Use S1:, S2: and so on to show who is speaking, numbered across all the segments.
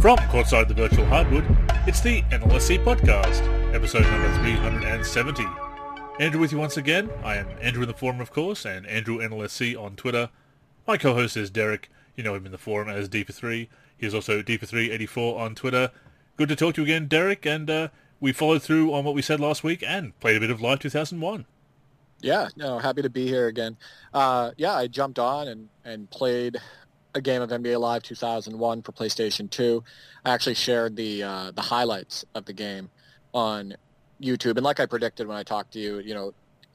S1: From Courtside the Virtual Hardwood, it's the NLSC Podcast, episode number 370. Andrew with you once again. I am Andrew in the forum, of course, and Andrew NLSC on Twitter. My co-host is Derek. You know him in the forum as Deeper3. He is also Deeper384 on Twitter. Good to talk to you again, Derek, and uh, we followed through on what we said last week and played a bit of Live 2001.
S2: Yeah, no, happy to be here again. Uh, yeah, I jumped on and, and played a game of NBA Live 2001 for PlayStation 2. I actually shared the uh, the highlights of the game on YouTube, and like I predicted when I talked to you, you know,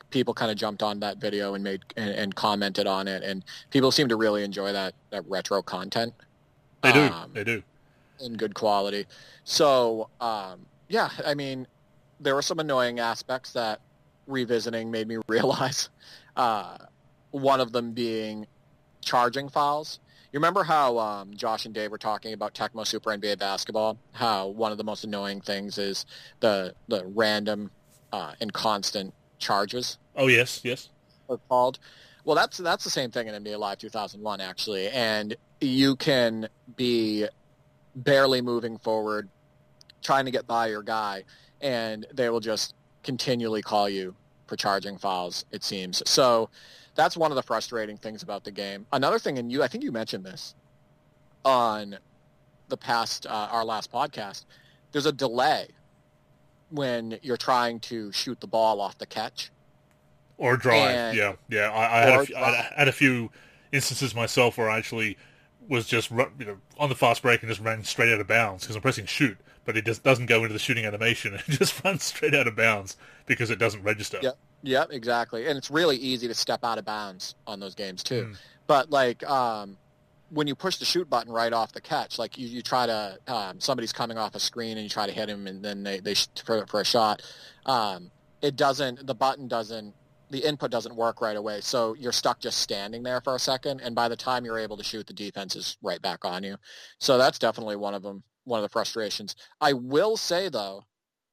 S2: people kind of jumped on that video and made and, and commented on it, and people seem to really enjoy that that retro content.
S1: They do. Um, they do.
S2: In good quality. So um, yeah, I mean, there were some annoying aspects that revisiting made me realize. Uh, one of them being charging files you remember how um, Josh and Dave were talking about Tecmo Super NBA Basketball? How one of the most annoying things is the the random uh, and constant charges.
S1: Oh yes, yes.
S2: Are called. Well, that's that's the same thing in NBA Live 2001 actually, and you can be barely moving forward, trying to get by your guy, and they will just continually call you for charging fouls. It seems so that's one of the frustrating things about the game. Another thing, and you, I think you mentioned this on the past, uh, our last podcast. There's a delay when you're trying to shoot the ball off the catch
S1: or drive. And, yeah, yeah. I, I, had a, I, had a few instances myself where I actually was just you know on the fast break and just ran straight out of bounds because I'm pressing shoot, but it just doesn't go into the shooting animation. It just runs straight out of bounds because it doesn't register.
S2: Yeah. Yep, exactly. And it's really easy to step out of bounds on those games too. Mm. But like um, when you push the shoot button right off the catch, like you, you try to um, somebody's coming off a screen and you try to hit him and then they they for, for a shot. Um, it doesn't. The button doesn't. The input doesn't work right away, so you're stuck just standing there for a second. And by the time you're able to shoot, the defense is right back on you. So that's definitely one of them. One of the frustrations. I will say though,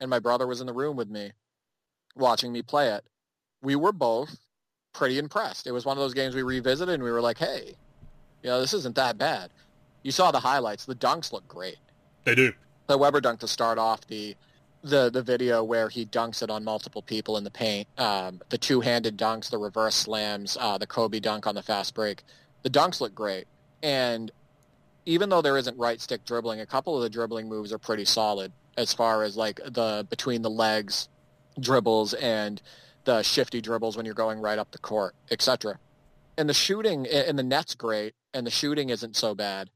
S2: and my brother was in the room with me watching me play it we were both pretty impressed. It was one of those games we revisited and we were like, hey, you know, this isn't that bad. You saw the highlights. The dunks look great.
S1: They do.
S2: The Webber dunk to start off the the the video where he dunks it on multiple people in the paint. Um, the two handed dunks, the reverse slams, uh, the Kobe dunk on the fast break. The dunks look great, and even though there isn't right stick dribbling, a couple of the dribbling moves are pretty solid as far as like the between the legs dribbles and the shifty dribbles when you're going right up the court, etc. And the shooting and the net's great, and the shooting isn't so bad.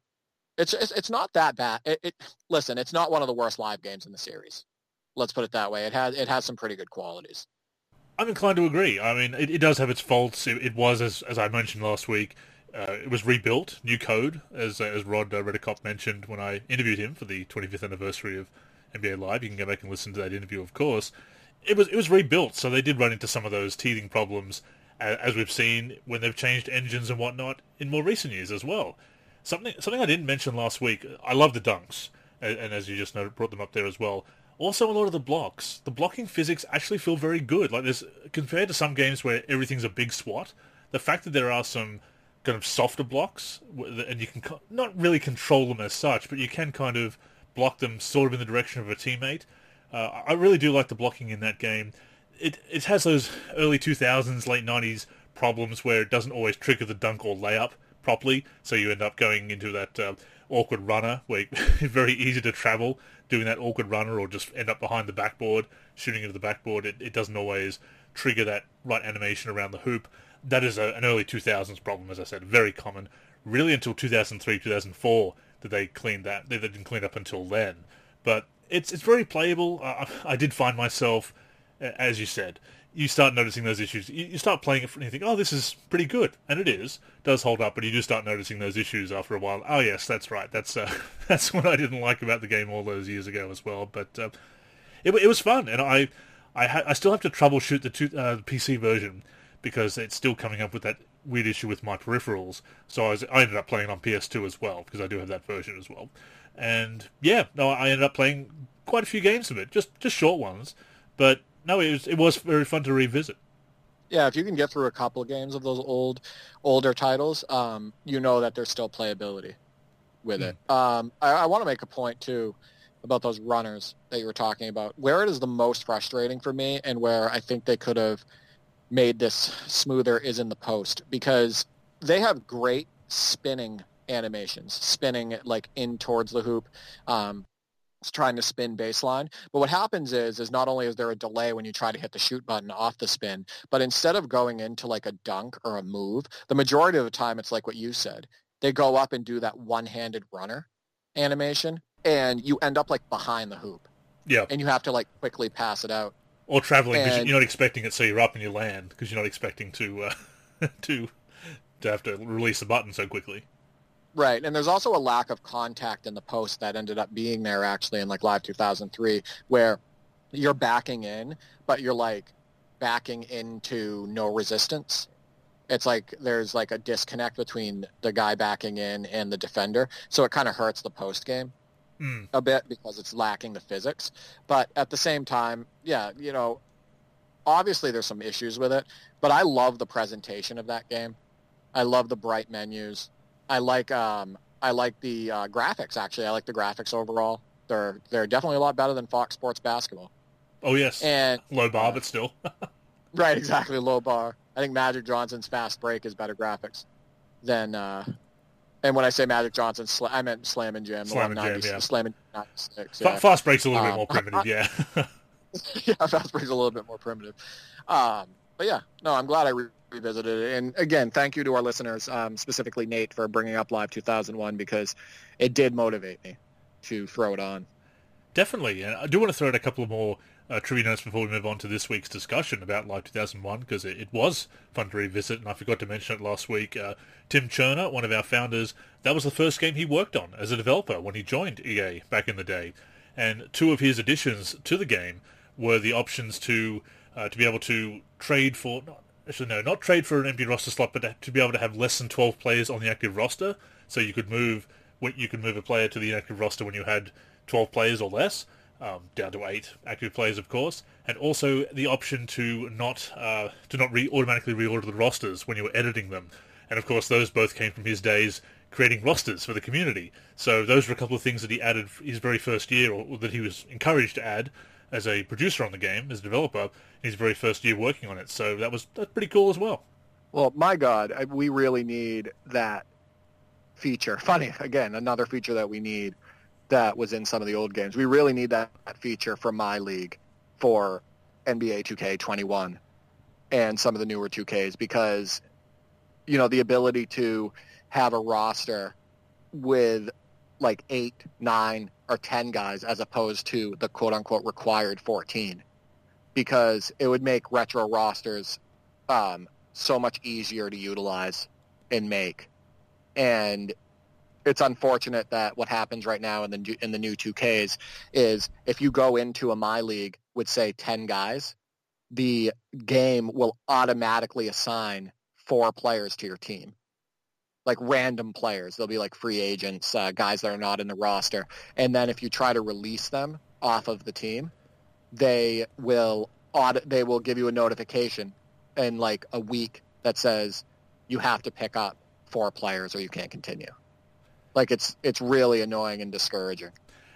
S2: It's it's, it's not that bad. It, it, listen, it's not one of the worst live games in the series. Let's put it that way. It has it has some pretty good qualities.
S1: I'm inclined to agree. I mean, it, it does have its faults. It, it, was, as as I mentioned last week, uh, it was rebuilt, new code, as as Rod uh, Redekop mentioned when I interviewed him for the 25th anniversary of NBA Live. You can go back and listen to that interview, of course it was it was rebuilt, so they did run into some of those teething problems, as we've seen when they've changed engines and whatnot in more recent years as well. Something something I didn't mention last week. I love the dunks, and, as you just noted, brought them up there as well. Also, a lot of the blocks. The blocking physics actually feel very good. Like there's compared to some games where everything's a big swat. The fact that there are some kind of softer blocks, and you can not really control them as such, but you can kind of block them sort of in the direction of a teammate uh, I really do like the blocking in that game. It it has those early 2000s, late 90s problems where it doesn't always trigger the dunk or layup properly, so you end up going into that uh, awkward runner where it's very easy to travel doing that awkward runner or just end up behind the backboard, shooting into the backboard. It, it doesn't always trigger that right animation around the hoop. That is a, an early 2000s problem, as I said, very common. Really until 2003, 2004 that they cleaned that. They didn't clean up until then. But it's it's very playable. Uh, I did find myself, as you said, you start noticing those issues. You, you start playing it and you think, oh, this is pretty good, and it is does hold up. But you do start noticing those issues after a while. Oh yes, that's right. That's uh, that's what I didn't like about the game all those years ago as well. But uh, it it was fun, and I I ha- I still have to troubleshoot the, two, uh, PC version because it's still coming up with that weird issue with my peripherals. So I, was, I ended up playing on PS2 as well because I do have that version as well. And yeah, no, I ended up playing quite a few games of it, just just short ones. But no, it was it was very fun to revisit.
S2: Yeah, if you can get through a couple of games of those old older titles, um, you know that there's still playability. with it. Um, I, I want to make a point too about those runners that you were talking about. Where it is the most frustrating for me, and where I think they could have made this smoother, is in the post because they have great spinning animations, spinning like in towards the hoop. Um, trying to spin baseline. But what happens is, is not only is there a delay when you try to hit the shoot button off the spin, but instead of going into like a dunk or a move, the majority of the time it's like what you said. They go up and do that one-handed runner animation, and you end up like behind the hoop.
S1: Yeah.
S2: And you have to like quickly pass it out.
S1: Or traveling because
S2: And-
S1: you're not expecting it, so you're up and you land because you're not expecting to uh, to to have to release the button so quickly.
S2: Right, and there's also a lack of contact in the post that ended up being there actually in like Live 2003, where you're backing in, but you're like backing into no resistance. It's like there's like a disconnect between the guy backing in and the defender, so it kind of hurts the post game
S1: Hmm.
S2: a bit because it's lacking the physics. But at the same time, yeah, you know, obviously there's some issues with it, but I love the presentation of that game. I love the bright menus. I like um I like the uh, graphics actually. I like the graphics overall. They're they're definitely a lot better than Fox Sports basketball.
S1: Oh yes,
S2: And
S1: low bar,
S2: uh,
S1: but still.
S2: right, exactly, low bar. I think Magic Johnson's Fast Break is better graphics than uh and when I say Magic Johnson, sl- I meant Slam and Jam.
S1: Slam and Jam, yeah.
S2: Slam and 96.
S1: Fa-
S2: Yeah.
S1: Fast break's a little bit
S2: Um,
S1: more primitive, yeah.
S2: yeah, Fast Break's a little bit more primitive. Um, but yeah, no, I'm glad I re- revisited it. And again, thank you to our listeners, um, specifically Nate, for bringing up Live 2001 because it did motivate me to throw it on.
S1: Definitely, and I do want to throw out a couple of more uh, trivia notes before we move on to this week's discussion about Live 2001 because it, it was fun to revisit, and I forgot to mention it last week. Uh, Tim Cherner, one of our founders, that was the first game he worked on as a developer when he joined EA back in the day, and two of his additions to the game were the options to uh, to be able to trade for. Not, Actually, no, not trade for an empty roster slot, but to- be able to have less than 12 players on the active roster. So you could move you could move a player to the inactive roster when you had 12 players or less, um, down to eight active players, of course, and also the option to not uh, to not re- automatically reorder the rosters when you were editing them. And of course, those both came from his days creating rosters for the community. So those were a couple of things that he added his very first year, or that he was encouraged to add as a producer on the game, as a developer, his very first year working on it. So that was that's pretty cool as well.
S2: Well, my God, I, we really need that feature. Funny, again, another feature that we need that was in some of the old games. We really need that, that feature for my league for NBA 2K21 and some of the newer 2Ks because, you know, the ability to have a roster with like eight, nine, or 10 guys as opposed to the quote-unquote required 14 because it would make retro rosters um, so much easier to utilize and make. And it's unfortunate that what happens right now in the in the new 2Ks is if you go into a my league with say 10 guys, the game will automatically assign four players to your team. Like random players. They'll be like free agents, uh, guys that are not in the roster. And then if you try to release them off of the team, they will audit, they will give you a notification in like a week that says you have to pick up four players or you can't continue. Like it's it's really annoying and discouraging.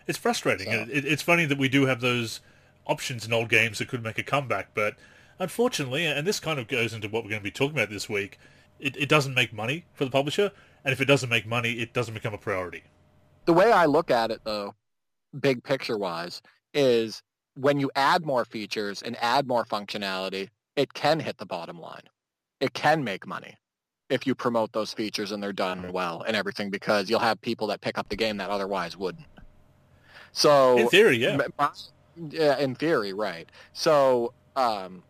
S1: It's frustrating.
S2: So-
S1: It, it's funny that we do have those options in old games that could make a comeback, but unfortunately, and this kind of goes into what we're going to be talking about this week, it, it doesn't make money for the publisher, and if it doesn't make money, it doesn't become a priority.
S2: The way I look at it though, big picture wise, is when you add more features and add more functionality, it can hit the bottom line. It can make money if you promote those features and they're done well and everything because you'll have people that pick up the game that otherwise wouldn't. So
S1: In theory, yeah.
S2: My- yeah, in theory, right. So um,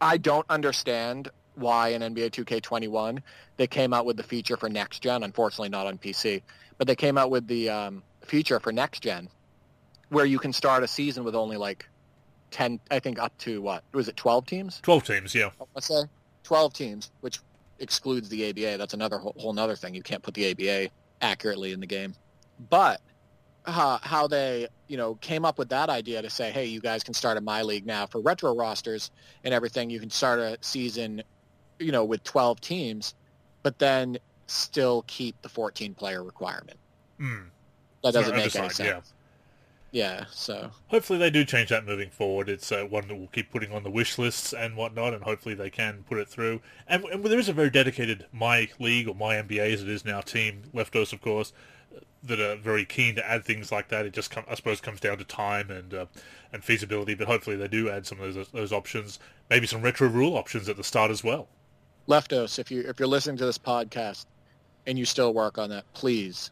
S2: I don't understand why in NBA 2K21 they came out with the feature for next gen. Unfortunately, not on PC, but they came out with the um, feature for next gen where you can start a season with only like 10, I think up to what was it, 12 teams?
S1: 12 teams, yeah.
S2: Let's say 12 teams, which excludes the ABA. That's another whole, whole another thing. You can't put the ABA accurately in the game. But uh, how they, you know, came up with that idea to say, hey, you guys can start a My League now for retro rosters and everything. You can start a season, you know, with 12 teams, but then still keep the 14 player requirement.
S1: Mm.
S2: That doesn't make any sense.
S1: yeah.
S2: Yeah. So
S1: Hopefully they do change that moving forward. It's uh, one that we'll keep putting on the wish lists and whatnot, and hopefully they can put it through. And, and there is a very dedicated My League or My NBA as it is now team, Leftos of course, that are very keen to add things like that. It just com- I suppose comes down to time and uh, and feasibility, but hopefully they do add some of those those options. Maybe some retro rule options at the start as well.
S2: Leftos, if you if you're listening to this podcast and you still work on that, please,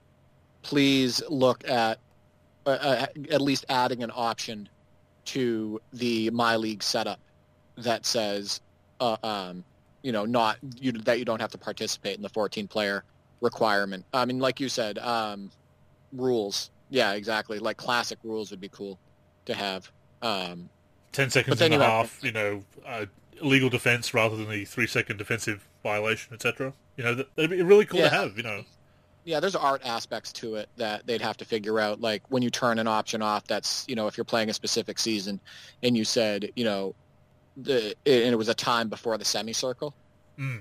S2: please look at uh, uh, at least adding an option to the My League setup that says, uh, um, you know, not you, that you don't have to participate in the 14 player requirement. I mean, like you said, um, rules. Yeah, exactly. Like classic rules would be cool to have. Um,
S1: Ten seconds and a half, you know, uh, legal defense rather than the three second defensive violation, etc. You know, that, that'd be really cool
S2: Yeah.
S1: to have. You know.
S2: yeah, there's art aspects to it that they'd have to figure out. Like when you turn an option off, that's you know if you're playing a specific season, and you said you know, the and it was a time before the semicircle,
S1: Mm.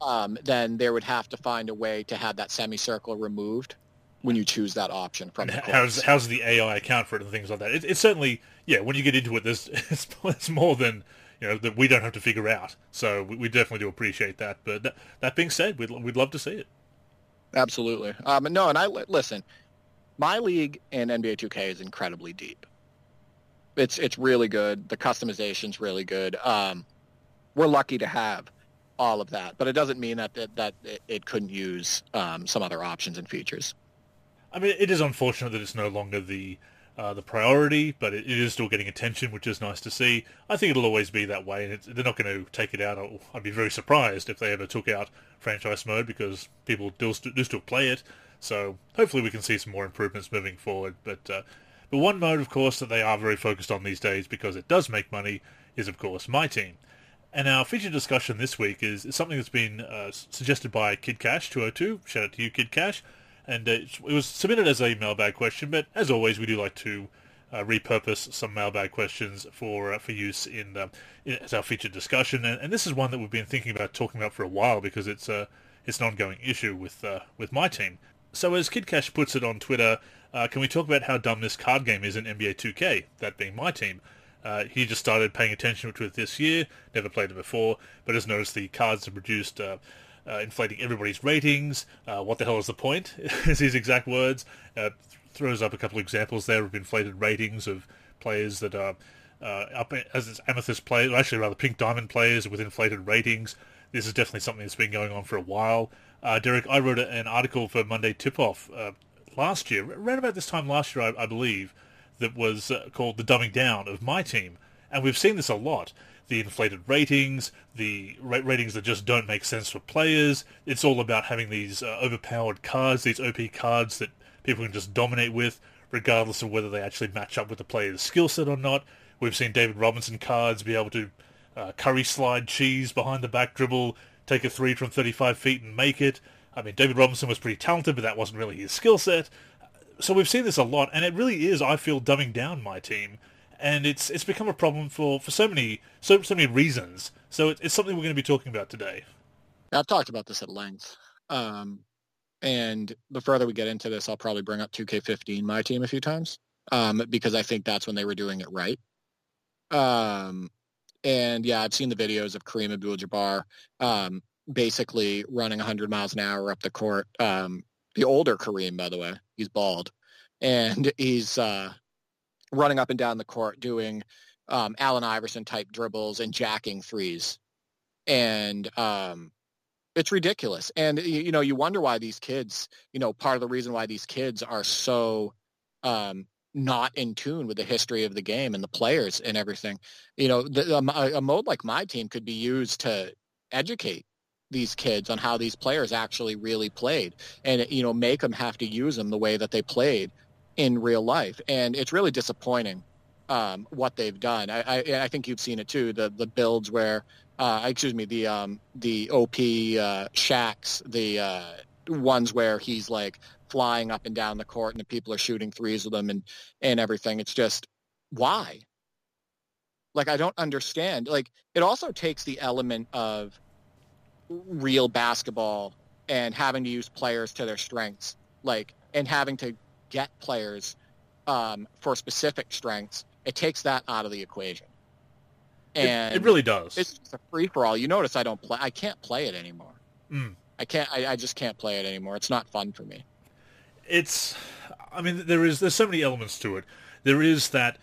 S2: um, then they would have to find a way to have that semicircle removed when you choose that option from the
S1: how's how's the AI account for it and things like that? It, it's certainly yeah. When you get into it, there's it's, it's more than you know that we don't have to figure out. So we, we definitely do appreciate that. But that, that being said, we'd we'd love to see it.
S2: Absolutely. Um, no, and I listen. My league in NBA 2K is incredibly deep. It's it's really good. The customization's really good. Um, we're lucky to have all of that, but it doesn't mean that that, that it, it couldn't use um, some other options and features.
S1: I mean, it is unfortunate that it's no longer the uh, the priority, but it, it is still getting attention, which is nice to see. I think it'll always be that way, and they're not going to take it out. I'll- I'd be very surprised if they ever took out franchise mode because people do, do still play it. So hopefully we can see some more improvements moving forward. But uh, but one mode, of course, that they are very focused on these days because it does make money is, of course, my team. And our feature discussion this week is, is something that's been uh, suggested by Kid Cash 202. Shout out to you, Kid Cash. And uh, it was submitted as a mailbag question, but as always, we do like to uh, repurpose some mailbag questions for uh, for use in, in as our featured discussion. And, and this is one that we've been thinking about talking about for a while because it's uh, it's an ongoing issue with uh, with my team. So as Kid Cash puts it on Twitter, can we talk about how dumb this card game is in NBA 2K? That being my team. Uh, he just started paying attention to it this year, never played it before, but has noticed the cards have produced uh, uh, inflating everybody's ratings. Uh, what the hell is the point? is his exact words. Uh, throws up a couple of examples there of inflated ratings of players that are uh, up as it's amethyst players, actually rather pink diamond players with inflated ratings. This is definitely something that's been going on for a while. Uh, Derek, I wrote an article for Monday Tip Off uh, last year, around about this time last year, I, I believe, that was called the dumbing down of my team, and we've seen this a lot. The inflated ratings, the ra- ratings that just don't make sense for players. It's all about having these uh, overpowered cards, these OP cards that people can just dominate with, regardless of whether they actually match up with the player's skill set or not. We've seen David Robinson cards be able to uh, curry slide cheese behind the back dribble, take a three from 35 feet and make it. I mean, David Robinson was pretty talented, but that wasn't really his skill set so we've seen this a lot, and it really is, I feel, dumbing down my team, and it's it's become a problem for, for so many so so many reasons. So it, it's something we're going to be talking about today.
S2: I've talked about this at length. Um, and the further we get into this, I'll probably bring up 2K15, my team, a few times, um, because I think that's when they were doing it right. Um, and yeah, I've seen the videos of Kareem Abdul-Jabbar um, basically running 100 miles an hour up the court. Um, the older Kareem, by the way, he's bald, and he's uh, running up and down the court doing um, Allen Iverson type dribbles and jacking threes. And um, it's ridiculous. And you, you know, you wonder why these kids, you know, part of the reason why these kids are so um, not in tune with the history of the game and the players and everything. You know, the, a, a mode like my team could be used to educate these kids on how these players actually really played and you know make them have to use them the way that they played in real life and it's really disappointing um, what they've done. I, I, I think you've seen it too the the builds where uh, excuse me the um, the op uh, Shaqs the uh, ones where he's like flying up and down the court and the people are shooting threes with him and and everything. It's just why? Like i don't understand. Like it also takes the element of real basketball and having to use players to their strengths. Like and having to get players um, for specific strengths, it takes that out of the equation.
S1: And it, it really does.
S2: It's just a free for all. You notice I don't play. I can't play it anymore.
S1: Mm.
S2: I can't. I, I just can't play it anymore. It's not fun for me.
S1: It's. I mean, there is. There's so many elements to it. There is that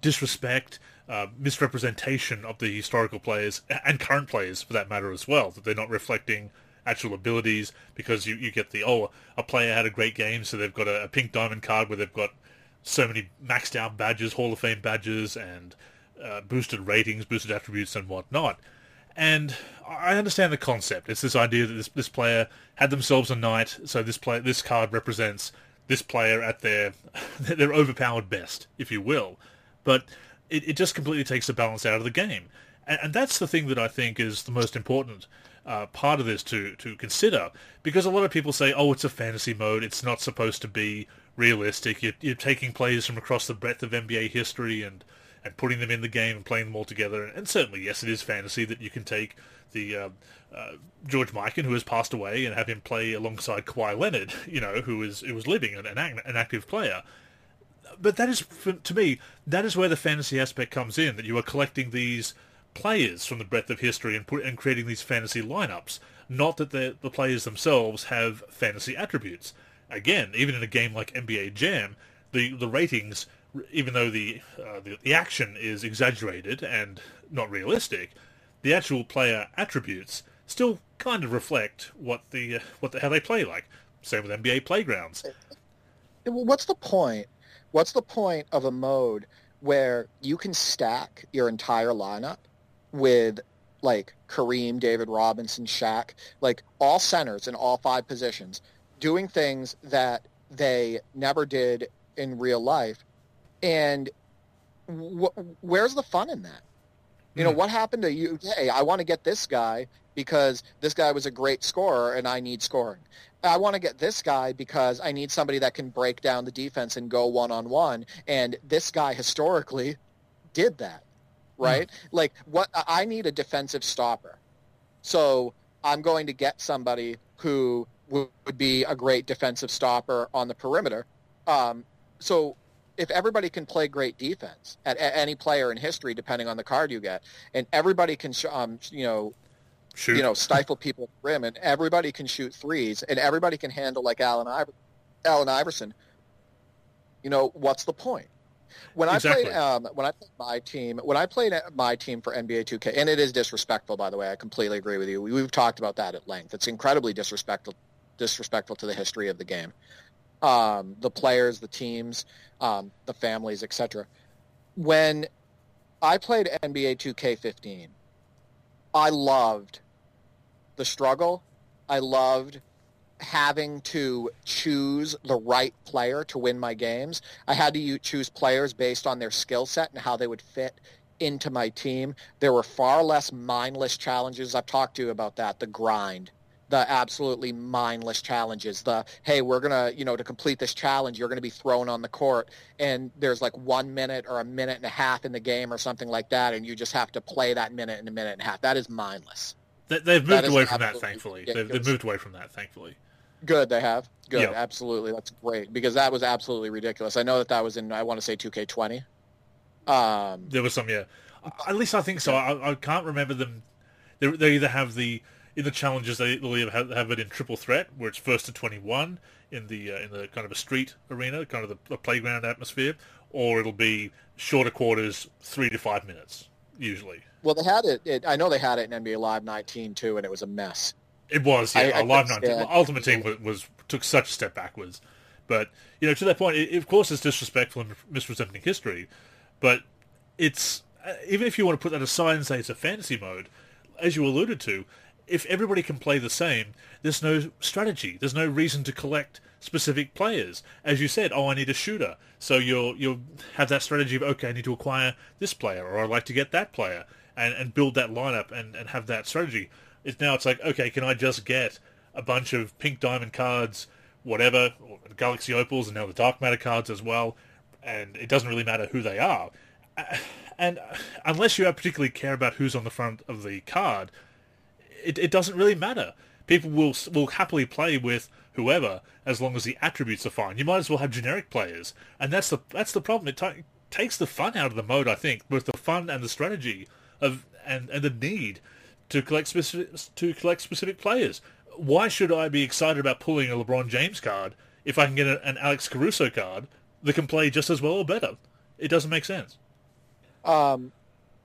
S1: disrespect, uh, misrepresentation of the historical players and current players, for that matter, as well. That they're not reflecting actual abilities because you, you get the oh a player had a great game so they've got a, a pink diamond card where they've got so many maxed out badges, Hall of Fame badges, and uh, boosted ratings, boosted attributes, and whatnot. And I understand the concept. It's this idea that this this player had themselves a night, so this play this card represents this player at their their overpowered best, if you will. But it, it just completely takes the balance out of the game, and, and that's the thing that I think is the most important uh, part of this to to consider because a lot of people say, "Oh, it's a fantasy mode. It's not supposed to be realistic. You're, you're taking players from across the breadth of NBA history and and putting them in the game and playing them all together. And certainly, yes, it is fantasy that you can take the uh, uh, George Mikan, who has passed away, and have him play alongside Kawhi Leonard, you know, who is who was living an, an active player. But that is, to me, that is where the fantasy aspect comes in. That you are collecting these players from the breadth of history and put and creating these fantasy lineups. Not that the the players themselves have fantasy attributes. Again, even in a game like NBA Jam, the the ratings, even though the uh, the, the action is exaggerated and not realistic, the actual player attributes still kind of reflect what the uh, what the, how they play like. Same with NBA playgrounds.
S2: What's the point? What's the point of a mode where you can stack your entire lineup with like Kareem, David Robinson, Shaq, like all centers in all five positions, doing things that they never did in real life. And wh- where's the fun in that? You know, hmm. what happened to you? Hey, I want to get this guy because this guy was a great scorer and I need scoring. I want to get this guy because I need somebody that can break down the defense and go one on one. And this guy historically did that right? Mm. Like what I need a defensive stopper. So I'm going to get somebody who would be a great defensive stopper on the perimeter. Um, so if everybody can play great defense at, at, any player in history, depending on the card you get, and everybody can, um, you know,
S1: shoot.
S2: you know, stifle people at the rim, and everybody can shoot threes, and everybody can handle like Allen, Iver- Allen Iverson. You know, what's the point? When exactly. I played, um, when I played my team, when I played my team for NBA 2K, and it is disrespectful, by the way. I completely agree with you. We, have talked about that at length. It's incredibly disrespectful, disrespectful to the history of the game, um, the players, the teams, um, the families, etc. When I played NBA 2K15, I loved the struggle. I loved having to choose the right player to win my games. I had to choose players based on their skill set and how they would fit into my team. There were far less mindless challenges. I've talked to you about that, the grind, the absolutely mindless challenges, the, hey, we're going to, you know, to complete this challenge, you're going to be thrown on the court and there's like one minute or a minute and a half in the game or something like that and you just have to play that minute and a minute and a half. That is mindless.
S1: They've moved away from that, thankfully. They've, they've, moved away from that, thankfully.
S2: Good, they have. Good, yep. absolutely. That's great because that was absolutely ridiculous. I know that that was in I want to say 2K20. Um,
S1: there was some, yeah. At least I think so. I, I can't remember them. They, they either have the in the challenges they either have, have, it in triple threat where it's first to 21 in the uh, in the kind of a street arena, kind of the, the playground atmosphere, or it'll be shorter quarters, three to five minutes usually.
S2: Well, they had it, it, I know they had it in NBA Live 19 too, and it was a mess.
S1: It was, yeah. I, I Live 19. Ultimate Team was, was, took such a step backwards. But, you know, to that point, it, of course it's disrespectful and misrepresenting history, but it's, uh, even if you want to put that aside and say it's a fantasy mode, as you alluded to, if everybody can play the same, there's no strategy. There's no reason to collect specific players. As you said, oh, I need a shooter. So you'll you'll have that strategy of okay, I need to acquire this player, or I'd like to get that player, and, and build that lineup and, and have that strategy. It's now it's like, okay, can I just get a bunch of pink diamond cards, whatever, Galaxy Opals, and now the Dark Matter cards as well, and it doesn't really matter who they are. And unless you particularly care about who's on the front of the card, it, it doesn't really matter People will will happily play with whoever as long as the attributes are fine. You might as well have generic players, and that's the that's the problem. It t- takes the fun out of the mode, I think, both the fun and the strategy of and, and the need to collect specific to collect specific players. Why should I be excited about pulling a LeBron James card if I can get a, an Alex Caruso card that can play just as well or better? It doesn't make sense.
S2: Um,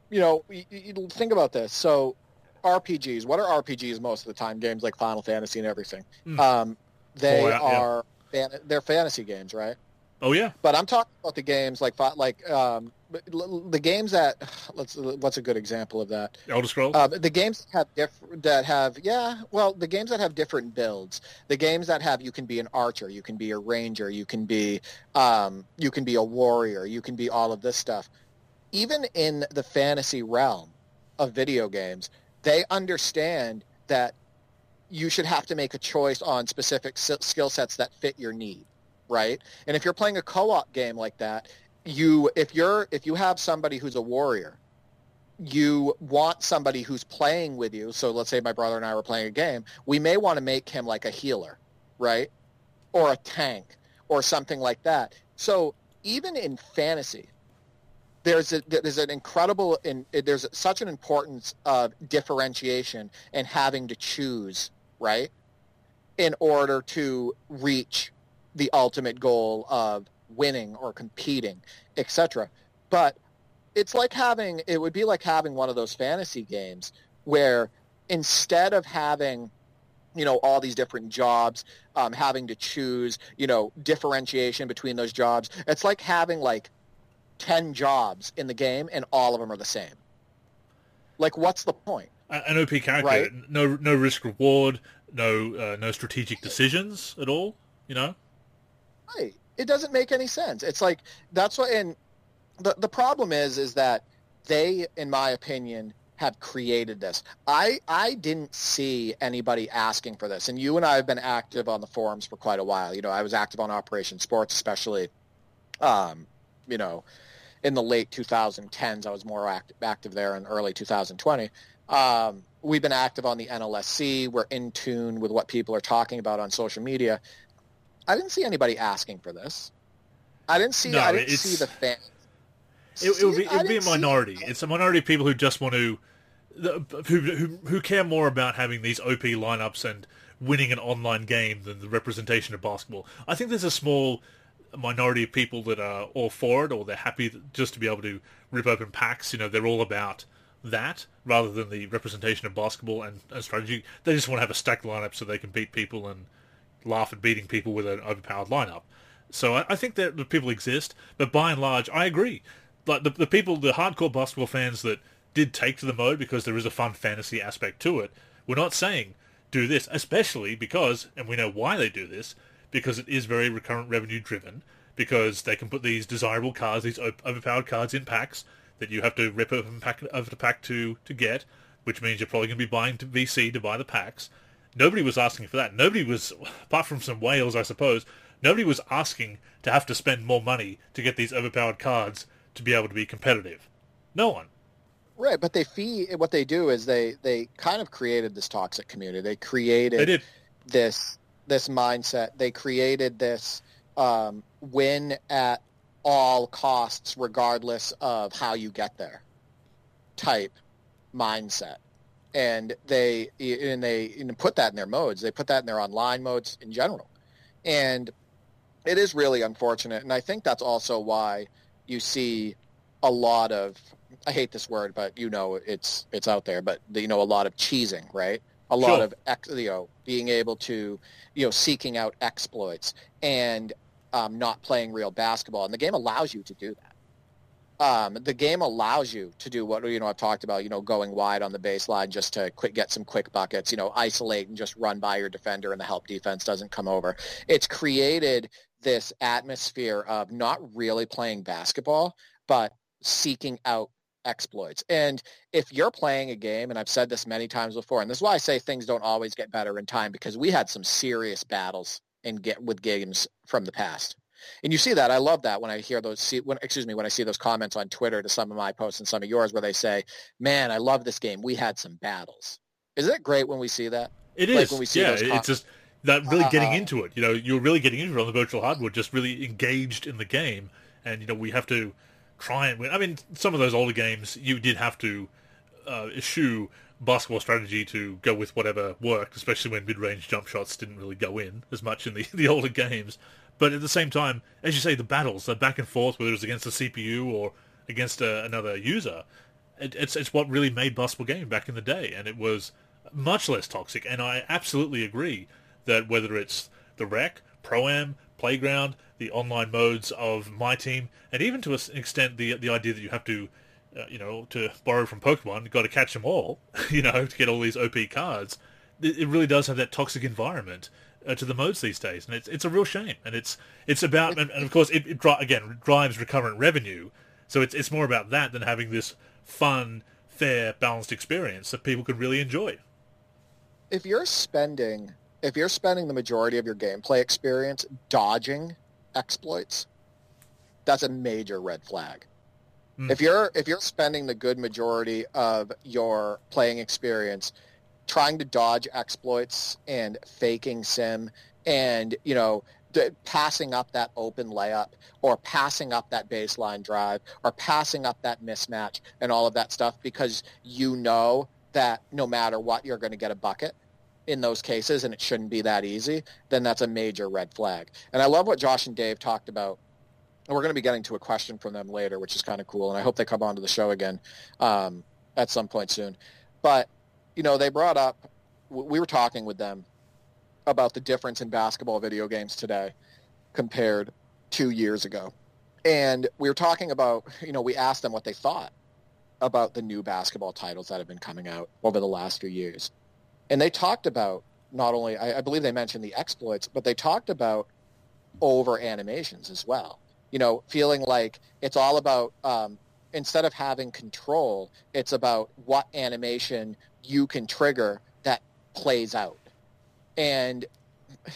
S2: you know, you, you think about this. So, RPGs. What are RPGs most of the time? Games like Final Fantasy and everything. Mm. Um, they oh, are yeah. they're fantasy games, right?
S1: Oh yeah.
S2: But I'm talking about the games like like um, the games that let's what's a good example of that?
S1: Elder Scrolls. Uh,
S2: the games that have diff- that have yeah, well, the games that have different builds. The games that have you can be an archer, you can be a ranger, you can be um, you can be a warrior, you can be all of this stuff. Even in the fantasy realm of video games, they understand that you should have to make a choice on specific skill sets that fit your need right? And if you're playing a co-op game like that, you if you're if you have somebody who's a warrior, you want somebody who's playing with you. So let's say my brother and I were playing a game, we may want to make him like a healer, right? Or a tank or something like that. So even in fantasy, there's a, there's an incredible in, there's such an importance of differentiation and having to choose right in order to reach the ultimate goal of winning or competing, etc. But it's like having it would be like having one of those fantasy games where instead of having you know all these different jobs um, having to choose you know differentiation between those jobs it's like having like 10 jobs in the game and all of them are the same like what's the point
S1: an op character right? no no risk reward no uh, no strategic decisions at all you know
S2: Right. It doesn't make any sense. It's like that's what and the the problem is is that they in my opinion have created this. I I didn't see anybody asking for this. And you and I have been active on the forums for quite a while. You know, I was active on Operation Sports especially um, you know, in the late 2010s. I was more active, active there in early 2020. Um, we've been active on the NLSC. We're in tune with what people are talking about on social media. I didn't see anybody asking for this. I didn't see. No, I didn't see the fan.
S1: It, it would be, it would be a minority. It's a minority of people who just want to, who, who who care more about having these OP lineups and winning an online game than the representation of basketball. I think there's a small minority of people that are all for it, or they're happy just to be able to rip open packs. You know, they're all about that rather than the representation of basketball and, and strategy. They just want to have a stacked lineup so they can beat people and laugh at beating people with an overpowered lineup. So I, I think that the people exist, but by and large, I agree. Like the, the people, the hardcore basketball fans that did take to the mode because there is a fun fantasy aspect to it, we're not saying do this, especially because, and we know why they do this, because it is very recurrent revenue driven, because they can put these desirable cards, these overpowered cards in packs that you have to rip open pack over the pack to, to get, which means you're probably going to be buying to VC to buy the packs. Nobody was asking for that. Nobody was, apart from some whales, I suppose, nobody was asking to have to spend more money to get these overpowered cards to be able to be competitive. No one.
S2: Right, but they fee what they do is they they kind of created this toxic community. They created
S1: they did.
S2: this this mindset. They created this um, win at all costs, regardless of how you get there type mindset and they and they and put that in their modes. They put that in their online modes in general, and it is really unfortunate. And I think that's also why you see a lot of I hate this word, but you know it's it's out there. But you know a lot of cheesing, right? A lot sure. of ex, you know being able to you know seeking out exploits and um, not playing real basketball, and the game allows you to do that um, the game allows you to do what you know I've talked about. You know, going wide on the baseline just to quick get some quick buckets. You know, isolate and just run by your defender, and the help defense doesn't come over. It's created this atmosphere of not really playing basketball, but seeking out exploits. And if you're playing a game, and I've said this many times before, and this is why I say things don't always get better in time because we had some serious battles in get with games from the past. And you see that. I love that when I hear those, see, when, excuse me, when I see those comments on Twitter to some of my posts and some of yours where they say, man, I love this game. We had some battles. Is that great when we see that?
S1: It
S2: like
S1: is.
S2: when we see
S1: yeah, it's just that really getting
S2: Uh,
S1: into it. You know, you're really getting into it on the virtual hardwood, just really engaged in the game, and you know we have to try and win. I mean, some of those older games you did have to uh, eschew basketball strategy to go with whatever worked, especially when mid-range jump shots didn't really go in as much in the the older games. But at the same time, as you say, the battles, the back and forth, whether it's against the CPU or against uh, another user, it, it's it's what really made basketball gaming back in the day, and it was much less toxic. And I absolutely agree that whether it's the rec, pro am, playground, the online modes of my team, and even to an extent the the idea that you have to, uh, you know, to borrow from Pokemon, you've got to catch them all, you know, to get all these OP cards. It, it really does have that toxic environment uh, to the modes these days, and it's it's a real shame. And it's it's about and, and of course it, it dri- again drives recurrent revenue, so it's it's more about that than having this fun, fair, balanced experience that people can really enjoy.
S2: if you're spending if you're spending the majority of your gameplay experience dodging exploits, that's a major red flag.
S1: Mm.
S2: If you're if you're spending the good majority of your playing experience trying to dodge exploits and faking sim and you know passing up that open layup or passing up that baseline drive or passing up that mismatch and all of that stuff because you know that no matter what you're going to get a bucket in those cases and it shouldn't be that easy then that's a major red flag. And i love what josh and dave talked about. And we're going to be getting to a question from them later which is kind of cool and i hope they come onto the show again um, at some point soon. But you know they brought up we were talking with them about the difference in basketball video games today compared two years ago and we were talking about you know we asked them what they thought about the new basketball titles that have been coming out over the last few years and they talked about not only I, I believe they mentioned the exploits, but they talked about over animations as well. You know, feeling like it's all about um, instead of having control, it's about what animation you can trigger that plays out. And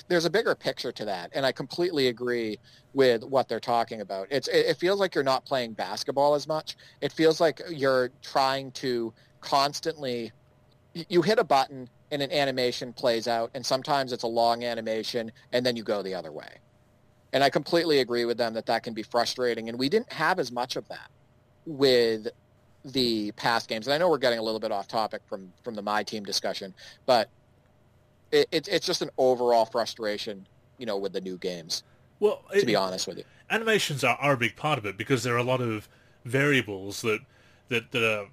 S2: there's a bigger picture to that, and I completely agree with what they're talking about. It's it, feels like you're not playing basketball as much. It feels like you're trying to constantly you hit a button and an animation plays out and sometimes it's a long animation and then you go the other way and i completely agree with them that that can be frustrating and we didn't have as much of that with the past games and i know we're getting a little bit off topic from from the my team discussion but it, it, it's just an overall frustration you know with the new games
S1: Well,
S2: to be honest with you.
S1: Animations are, are a big part of it because there are a lot of variables that that that are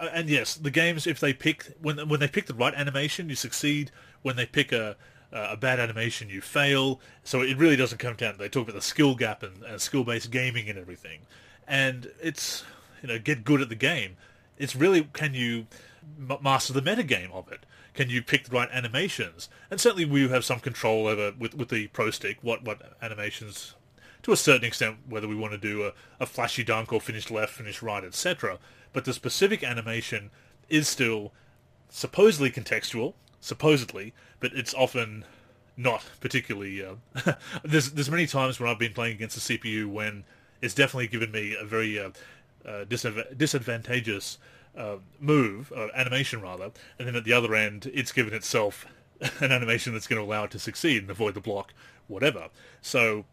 S1: uh, and yes the games if they pick when when they pick the right animation you succeed. When they pick a a bad animation you fail. So it really doesn't come down to they talk about the skill gap and, and skill based gaming and everything. And it's you know get good at the game it's really can you master the metagame of it can you pick the right animations and certainly we have some control over with with the pro stick what what animations to a certain extent whether we want to do a, a flashy dunk or finish left, finish right, etc. But the specific animation is still supposedly contextual, supposedly, but it's often not particularly. Uh, there's there's many times when I've been playing against the CPU when it's definitely given me a very uh, uh, disadv- disadvantageous uh, move, animation rather, and then at the other end, it's given itself an animation that's going to allow it to succeed and avoid the block, whatever. So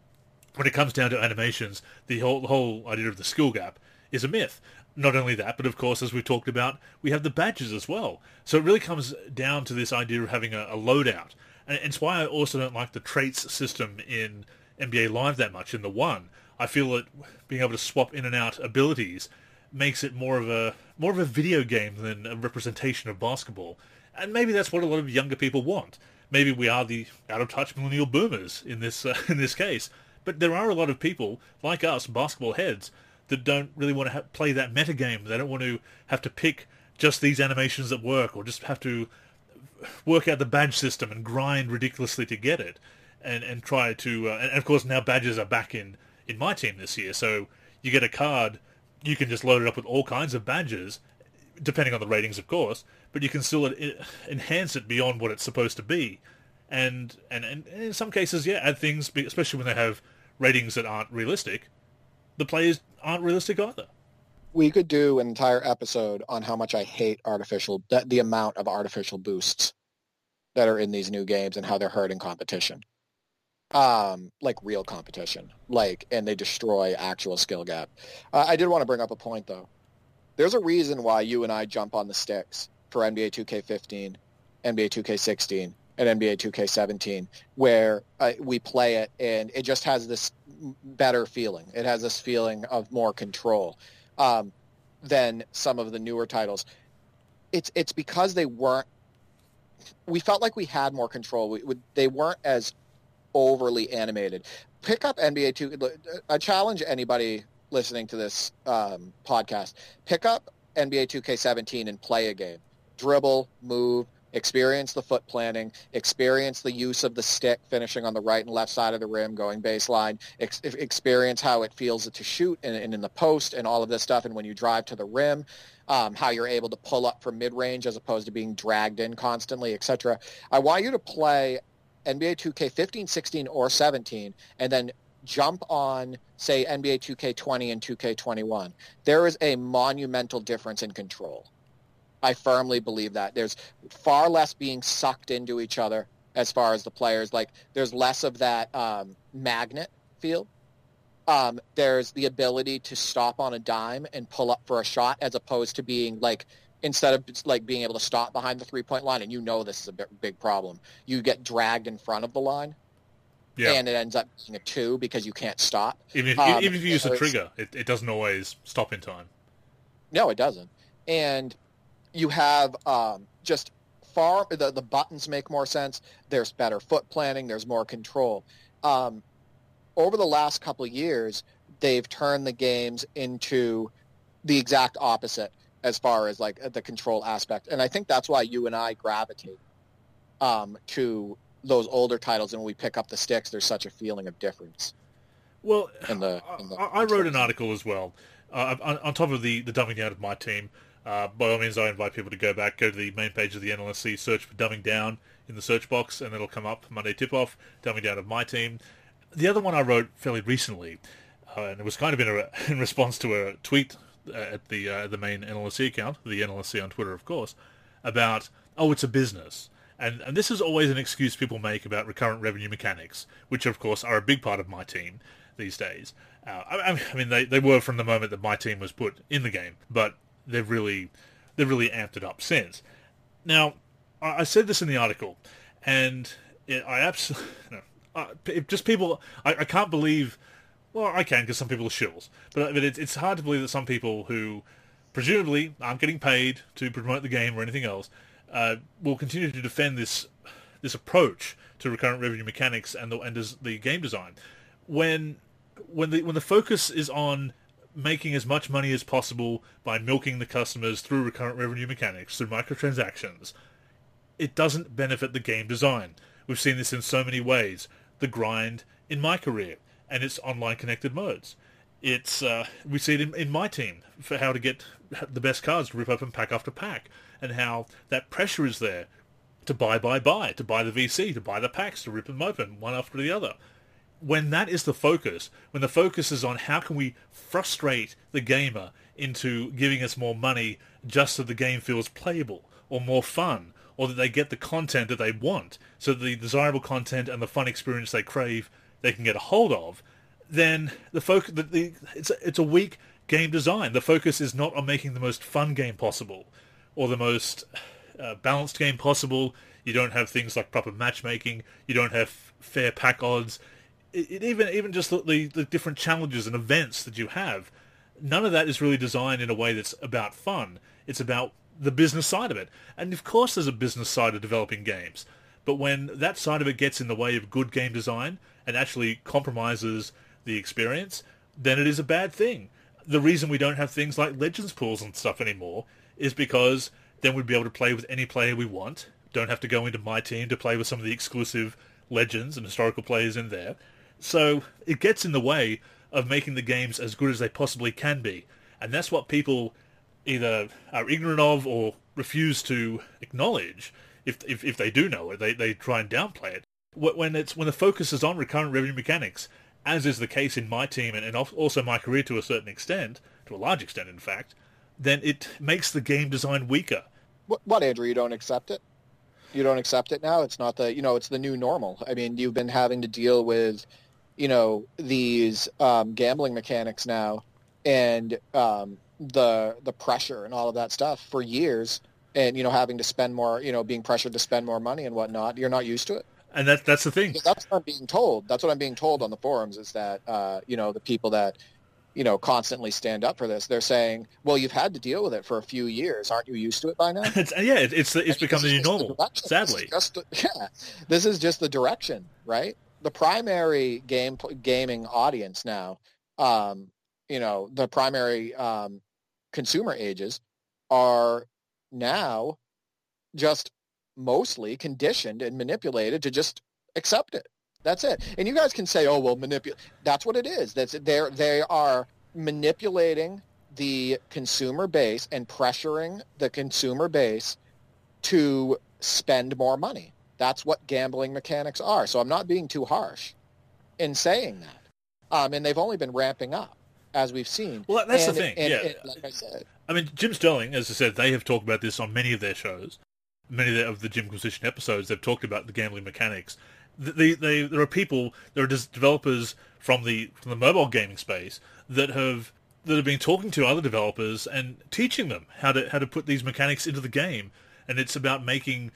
S1: when it comes down to animations, the whole the whole idea of the skill gap is a myth. Not only that, but of course, as we talked about, we have the badges as well. So it really comes down to this idea of having a, a loadout, and it's why I also don't like the traits system in NBA Live that much. In the one, I feel that being able to swap in and out abilities makes it more of a more of a video game than a representation of basketball. And maybe that's what a lot of younger people want. Maybe we are the out of touch millennial boomers in this uh, in this case. But there are a lot of people like us, basketball heads, that don't really want to ha- play that meta game. They don't want to have to pick just these animations that work, or just have to work out the badge system and grind ridiculously to get it, and and try to. Uh, and of course, now badges are back in in my team this year, so you get a card, you can just load it up with all kinds of badges, depending on the ratings, of course. But you can still enhance it beyond what it's supposed to be, and and, and in some cases, yeah, add things, especially when they have ratings that aren't realistic. The players aren't realistic either.
S2: we could do an entire episode on how much I hate artificial, the, the amount of artificial boosts that are in these new games and how they're hurting competition. Um, like real competition, like, and they destroy actual skill gap. Uh, I did want to bring up a point though. There's a reason why you and I jump on the sticks for NBA 2K15, NBA 2K16, and NBA 2K17, where uh, we play it and it just has this better feeling. It has this feeling of more control um, than some of the newer titles. It's it's because they weren't. We felt like we had more control. We, we, they weren't as overly animated. Pick up NBA 2. I challenge anybody listening to this um, podcast. Pick up NBA 2K17 and play a game dribble, move, experience the foot planting, experience the use of the stick finishing on the right and left side of the rim, going baseline, ex- experience how it feels to shoot and, and, in the post and all of this stuff. And when you drive to the rim, um, how you're able to pull up from mid-range as opposed to being dragged in constantly, etc. I want you to play NBA 2K 15, 16, or 17, and then jump on, say, NBA 2K20 and 2K21. There is a monumental difference in control I firmly believe that. There's far less being sucked into each other as far as the players. Like there's less of that um, magnet feel. Um, there's the ability to stop on a dime and pull up for a shot as opposed to being like instead of like being able to stop behind the three point line and you know this is a big, problem you get dragged in front of the line yeah. and it ends up being a two because you can't stop
S1: even if, um, even if you use the trigger it, it doesn't always stop in time
S2: no it doesn't and you have um, just far the, the buttons make more sense. There's better foot planning. There's more control. Um, over the last couple of years, they've turned the games into the exact opposite as far as like the control aspect, and I think that's why you and I gravitate um, to those older titles, and when we pick up the sticks, there's such a feeling of difference.
S1: Well, in the, in the I, I wrote an article as well uh, on, on, top of the the dumbing down of my team. Uh, by all means, I invite people to go back, go to the main page of the NLSC, search for Dumbing Down in the search box, and it'll come up Monday Tip-Off, Dumbing Down of my team. The other one I wrote fairly recently, uh, and it was kind of in, a, in response to a tweet at the uh, the main NLSC account, the NLSC on Twitter, of course, about, oh, it's a business. And, and this is always an excuse people make about recurrent revenue mechanics, which, of course, are a big part of my team these days. Uh, I, I, mean, they, they were from the moment that my team was put in the game, but they've really they've really amped it up since. Now, I said this in the article, and it, I absolutely uh, just people. I, I, can't believe. Well, I can because some people are shills, but, but it's hard to believe that some people who presumably aren't getting paid to promote the game or anything else uh, will continue to defend this this approach to recurrent revenue mechanics and the and the game design when when the when the focus is on making as much money as possible by milking the customers through recurrent revenue mechanics, through microtransactions, it doesn't benefit the game design. We've seen this in so many ways. The grind in my career and its online connected modes. It's uh, we see it in, in my team for how to get the best cards to rip open pack after pack, and how that pressure is there to buy, buy, buy, to buy the VC, to buy the packs, to rip them open one after the other when that is the focus, when the focus is on how can we frustrate the gamer into giving us more money just so the game feels playable or more fun or that they get the content that they want so the desirable content and the fun experience they crave they can get a hold of then the focus the, the, it's a, it's a weak game design the focus is not on making the most fun game possible or the most uh, balanced game possible you don't have things like proper matchmaking you don't have fair pack odds it, it even even just the, the different challenges and events that you have, none of that is really designed in a way that's about fun. It's about the business side of it. And of course there's a business side of developing games. But when that side of it gets in the way of good game design and actually compromises the experience, then it is a bad thing. The reason we don't have things like Legends pools and stuff anymore is because then we'd be able to play with any player we want. Don't have to go into my team to play with some of the exclusive Legends and historical players in there. So it gets in the way of making the games as good as they possibly can be. And that's what people either are ignorant of or refuse to acknowledge. If, if, if they do know it, they, they try and downplay it. When it's when the focus is on recurrent revenue mechanics, as is the case in my team and, and also my career to a certain extent, to a large extent in fact, then it makes the game design weaker.
S2: What, what Andrew? You don't accept it? You don't accept it now. It's not the you know it's the new normal. I mean, you've been having to deal with you know these um, gambling mechanics now, and um, the the pressure and all of that stuff for years, and you know having to spend more, you know, being pressured to spend more money and whatnot. You're not used to it.
S1: And that that's the thing.
S2: That's what I'm being told. That's what I'm being told on the forums is that uh, you know the people that you know constantly stand up for this. They're saying, "Well, you've had to deal with it for a few years. Aren't you used to it by now?"
S1: it's, yeah, it's it's become the new normal. The sadly,
S2: this just, yeah, this is just the direction, right? The primary game gaming audience now, um, you know, the primary um, consumer ages are now just mostly conditioned and manipulated to just accept it. That's it. And you guys can say, "Oh, well, manipulate." That's what it is. That's they they are manipulating the consumer base and pressuring the consumer base to spend more money. That's what gambling mechanics are. So I'm not being too harsh in saying that. Um, and they've only been ramping up as we've seen.
S1: Well, that's
S2: and,
S1: the thing.
S2: And,
S1: yeah.
S2: And, like I said,
S1: I mean, Jim Sterling, as I said, they have talked about this on many of their shows. Many of the Jimquisition episodes, they've talked about the gambling mechanics they, they, there are people, there are just developers from the from the mobile gaming space that have that have been talking to other developers and teaching them how to how to put these mechanics into the game. And it's about making,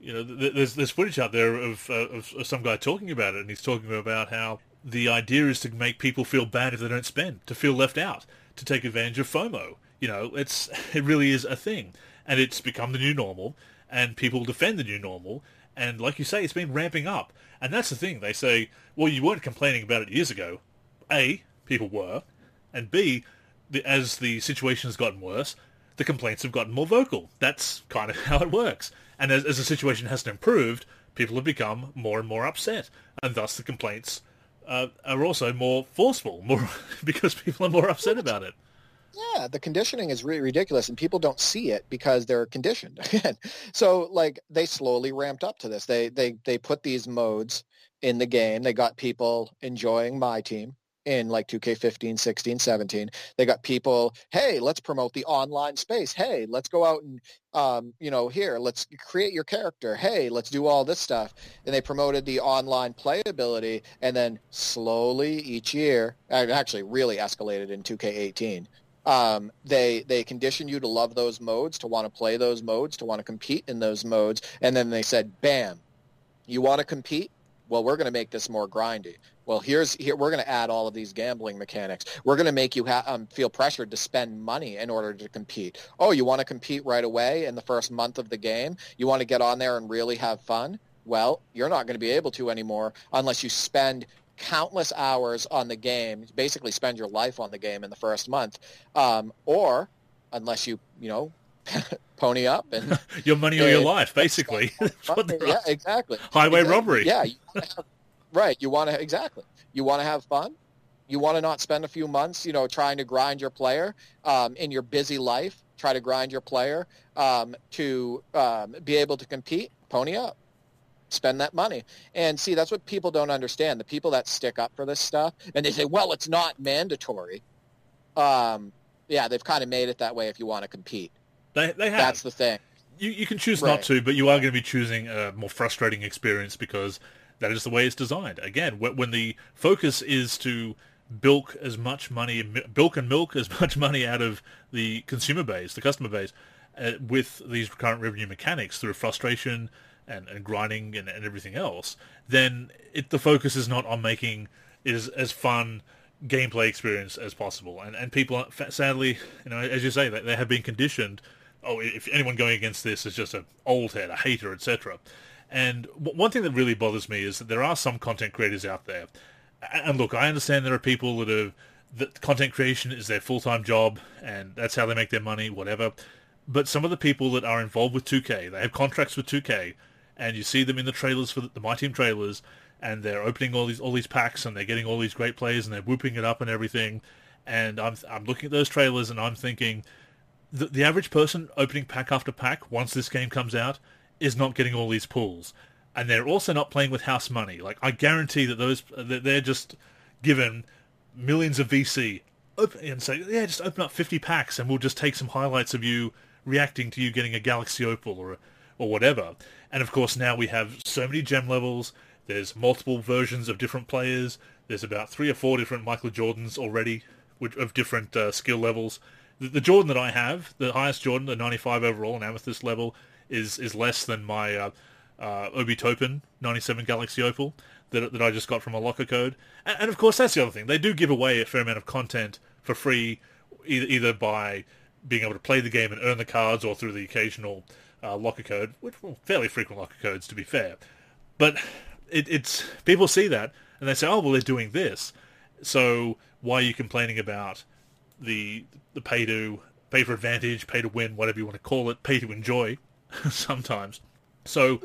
S1: you know, there's there's footage out there of, uh, of, of some guy talking about it, and he's talking about how the idea is to make people feel bad if they don't spend, to feel left out, to take advantage of FOMO. You know, it's it really is a thing, and it's become the new normal, and people defend the new normal, and like you say, it's been ramping up. And that's the thing. They say, well, you weren't complaining about it years ago. A, people were. And B, the, as the situation has gotten worse, the complaints have gotten more vocal. That's kind of how it works. And as, as the situation hasn't improved, people have become more and more upset. And thus the complaints uh, are also more forceful, more because people are more upset about it.
S2: Yeah, the conditioning is really ridiculous, and people don't see it because they're conditioned. so, like, they slowly ramped up to this. They they they put these modes in the game. They got people enjoying my team in like 2K15, 16, 17. They got people, hey, let's promote the online space. Hey, let's go out and, um, you know, here, let's create your character. Hey, let's do all this stuff. And they promoted the online playability and then slowly each year, actually really escalated in 2K18 um, they they condition you to love those modes, to want to play those modes, to want to compete in those modes, and then they said, "Bam, you want to compete? Well, we're going to make this more grindy. Well, here's here we're going to add all of these gambling mechanics. We're going to make you ha- um, feel pressured to spend money in order to compete. Oh, you want to compete right away in the first month of the game? You want to get on there and really have fun? Well, you're not going to be able to anymore unless you spend countless hours on the game, basically spend your life on the game in the first month, um, or unless you, you know, pony up and
S1: your money or your life, basically.
S2: yeah, exactly.
S1: Highway
S2: exactly.
S1: robbery.
S2: Yeah, you have, right. You want to exactly. You want to have fun. You want to not spend a few months, you know, trying to grind your player um, in your busy life. Try to grind your player um, to um, be able to compete. Pony up spend that money. And see, that's what people don't understand. The people that stick up for this stuff and they say, well, it's not mandatory. Um, yeah, they've kind of made it that way if you want to compete.
S1: They, they have.
S2: That's the thing.
S1: You, you can choose right. not to, but you are going to be choosing a more frustrating experience because that is the way it's designed. Again, when the focus is to bilk as much money, bilk and milk as much money out of the consumer base, the customer base, uh, with these current revenue mechanics through frustration, and, and grinding and, and everything else, then it, the focus is not on making it as, as fun gameplay experience as possible. And and people, sadly, you know, as you say, they, they have been conditioned. Oh, if anyone going against this is just an old head, a hater, etc. And one thing that really bothers me is that there are some content creators out there. And look, I understand there are people that have that content creation is their full time job, and that's how they make their money, whatever. But some of the people that are involved with 2K, they have contracts with 2K, and you see them in the trailers for the, the My Team trailers, and they're opening all these all these packs, and they're getting all these great players, and they're whooping it up and everything. And I'm I'm looking at those trailers, and I'm thinking, the the average person opening pack after pack once this game comes out is not getting all these pulls, and they're also not playing with house money. Like I guarantee that those uh, that they're just given millions of VC open, and say, yeah, just open up 50 packs, and we'll just take some highlights of you reacting to you getting a Galaxy Opal or a or whatever. And of course, now we have so many gem levels. There's multiple versions of different players. There's about three or four different Michael Jordans already, which of different uh, skill levels. The, the, Jordan that I have, the highest Jordan, the 95 overall and Amethyst level, is is less than my uh, uh, Obi Toppin 97 Galaxy Opal that, that I just got from a locker code. And, and, of course, that's the other thing. They do give away a fair amount of content for free, either, either by being able to play the game and earn the cards or through the occasional uh, locker code, which well, fairly frequent locker codes, to be fair. But it, it's people see that and they say, oh, well, they're doing this. So why are you complaining about the the pay to pay for advantage, pay to win, whatever you want to call it, pay to enjoy sometimes. So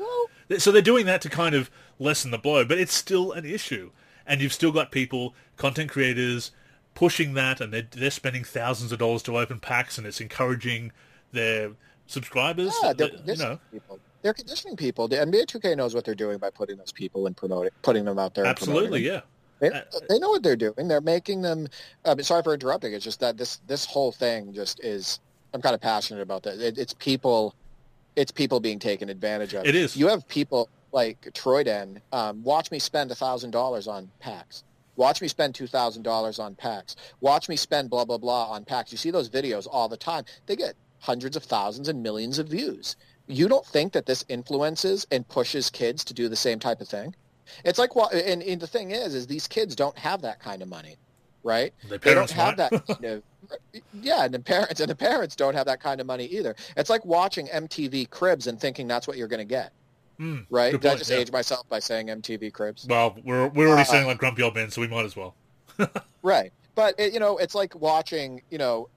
S1: so they're doing that to kind of lessen the blow, but it's still an issue. And you've still got people, content creators, pushing that, and they're, they're spending thousands of dollars to open packs, and it's encouraging their subscribers.
S2: Yeah, they're you know. people. They're conditioning people. The NBA 2K knows what they're doing by putting those people and promoting, putting them out there.
S1: Absolutely, yeah.
S2: They, uh, they, know what they're doing. They're making them. I mean, sorry for interrupting. It's just that this this whole thing just is. I'm kind of passionate about that. It, it's people it's people being taken advantage of.
S1: It is.
S2: You have people like Troydan. Um, watch me spend thousand dollars on packs. Watch me spend two thousand dollars on packs. Watch me spend blah blah blah on packs. You see those videos all the time. They get hundreds of thousands and millions of views. You don't think that this influences and pushes kids to do the same type of thing? It's like, and, and the thing is, is these kids don't have that kind of money, right?
S1: they
S2: don't
S1: have
S2: that kind of yeah, and the parents and the parents don't have that kind of money either. It's like watching MTV Cribs and thinking that's what you're going to get.
S1: Mm,
S2: right? Did
S1: point,
S2: I just
S1: yeah.
S2: age myself by saying MTV Cribs?
S1: Well, we're we're already uh, saying like grumpy old men, so we might as well.
S2: right, but it, you know, it's like watching you know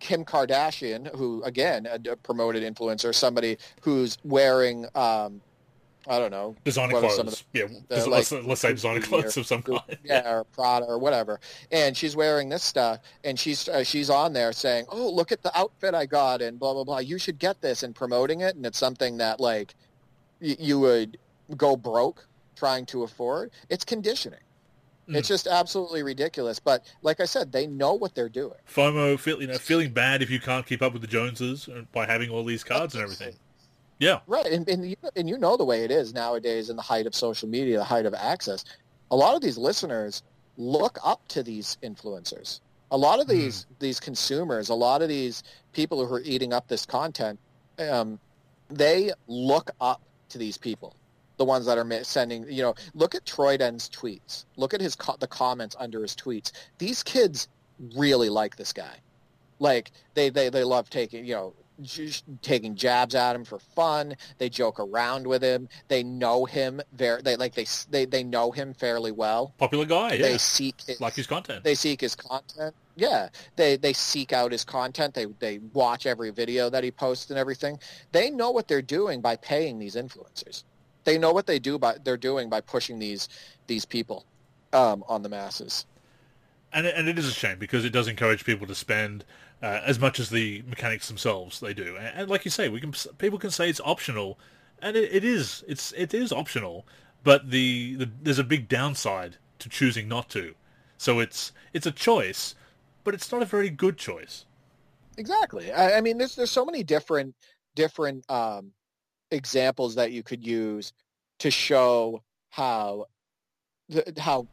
S2: Kim Kardashian, who again a, promoted influencer, somebody who's wearing um, I don't know.
S1: Designer clothes. The, yeah, the, like, let's, let's, say designer clothes
S2: or,
S1: of some kind.
S2: Yeah, or Prada or whatever. And she's wearing this stuff, and she's uh, she's on there saying, "Oh, look at the outfit I got," and blah blah blah. You should get this, and promoting it, and it's something that like y- you would go broke trying to afford. It's conditioning. Mm. It's just absolutely ridiculous. But like I said, they know what they're doing.
S1: FOMO, feel, you know, feeling bad if you can't keep up with the Joneses by having all these cards and everything. Yeah.
S2: Right. And, and, you, and you know the way it is nowadays in the height of social media, the height of access. A lot of these listeners look up to these influencers. A lot of these mm. these consumers, a lot of these people who are eating up this content, um, they look up to these people. The ones that are sending, you know, look at Troydan's tweets. Look at his the comments under his tweets. These kids really like this guy. Like they, they, they love taking, you know, taking jabs at him for fun. They joke around with him. They know him very. They like they they they know him fairly well.
S1: Popular guy. Yeah.
S2: They seek
S1: his, like his content.
S2: They seek his content. Yeah, they they seek out his content. They they watch every video that he posts and everything. They know what they're doing by paying these influencers. They know what they do by they're doing by pushing these these people um, on the masses.
S1: And and it is a shame because it does encourage people to spend uh, as much as the mechanics themselves they do. And, and, like you say, we can people can say it's optional, and it, it is. It's it is optional, but the, the there's a big downside to choosing not to. So it's it's a choice, but it's not a very good choice.
S2: Exactly. I, I mean, there's there's so many different different um, examples that you could use to show how how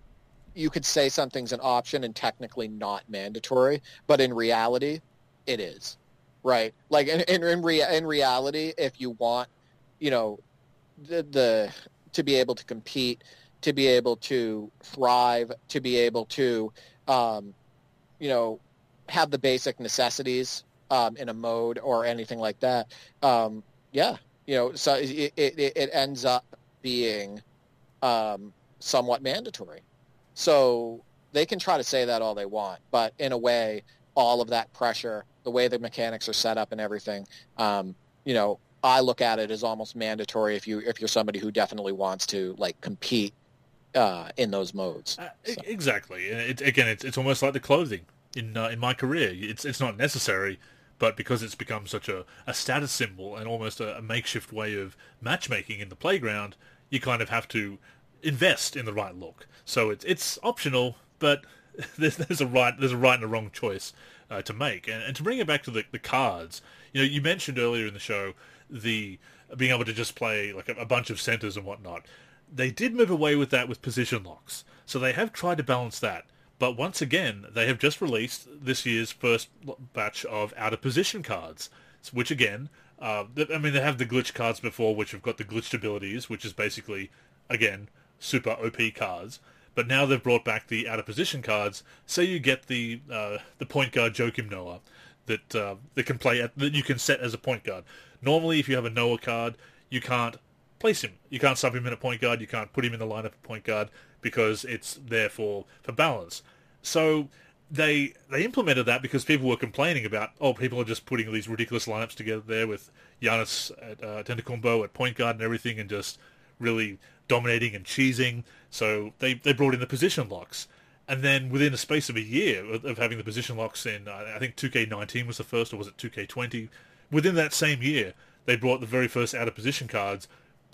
S2: you could say something's an option and technically not mandatory, but in reality, it is, right? Like in in in, rea- in reality, if you want, you know, the, the to be able to compete, to be able to thrive, to be able to, um, you know, have the basic necessities um, in a mode or anything like that. Um, yeah, you know, so it, it, it ends up being um, somewhat mandatory. So they can try to say that all they want, but in a way, all of that pressure, the way the mechanics are set up and everything, um, you know, I look at it as almost mandatory if you if you're somebody who definitely wants to like compete uh, in those modes.
S1: Uh, so. Exactly. It, again, it's it's almost like the clothing in uh, in my career. It's it's not necessary, but because it's become such a, a status symbol and almost a, a makeshift way of matchmaking in the playground, you kind of have to invest in the right look. So it's it's optional, but there's, there's a right there's a right and a wrong choice uh, to make. And, and to bring it back to the, the cards, you know, you mentioned earlier in the show the being able to just play like a, a bunch of centers and whatnot. They did move away with that with position locks, so they have tried to balance that. But once again, they have just released this year's first batch of out of position cards, which again, uh, I mean, they have the glitch cards before, which have got the glitched abilities, which is basically, again, super OP cards. But now they've brought back the out of position cards, so you get the uh, the point guard Joakim Noah that uh, that can play at, that you can set as a point guard. Normally, if you have a Noah card, you can't place him. You can't sub him in a point guard. You can't put him in the lineup at point guard because it's there for, for balance. So they they implemented that because people were complaining about oh people are just putting these ridiculous lineups together there with Giannis at uh, Antetokounmpo at point guard and everything and just really dominating and cheesing. So they they brought in the position locks. And then within a space of a year of, of having the position locks in, I think 2K19 was the first, or was it 2K20? Within that same year, they brought the very first out of position cards.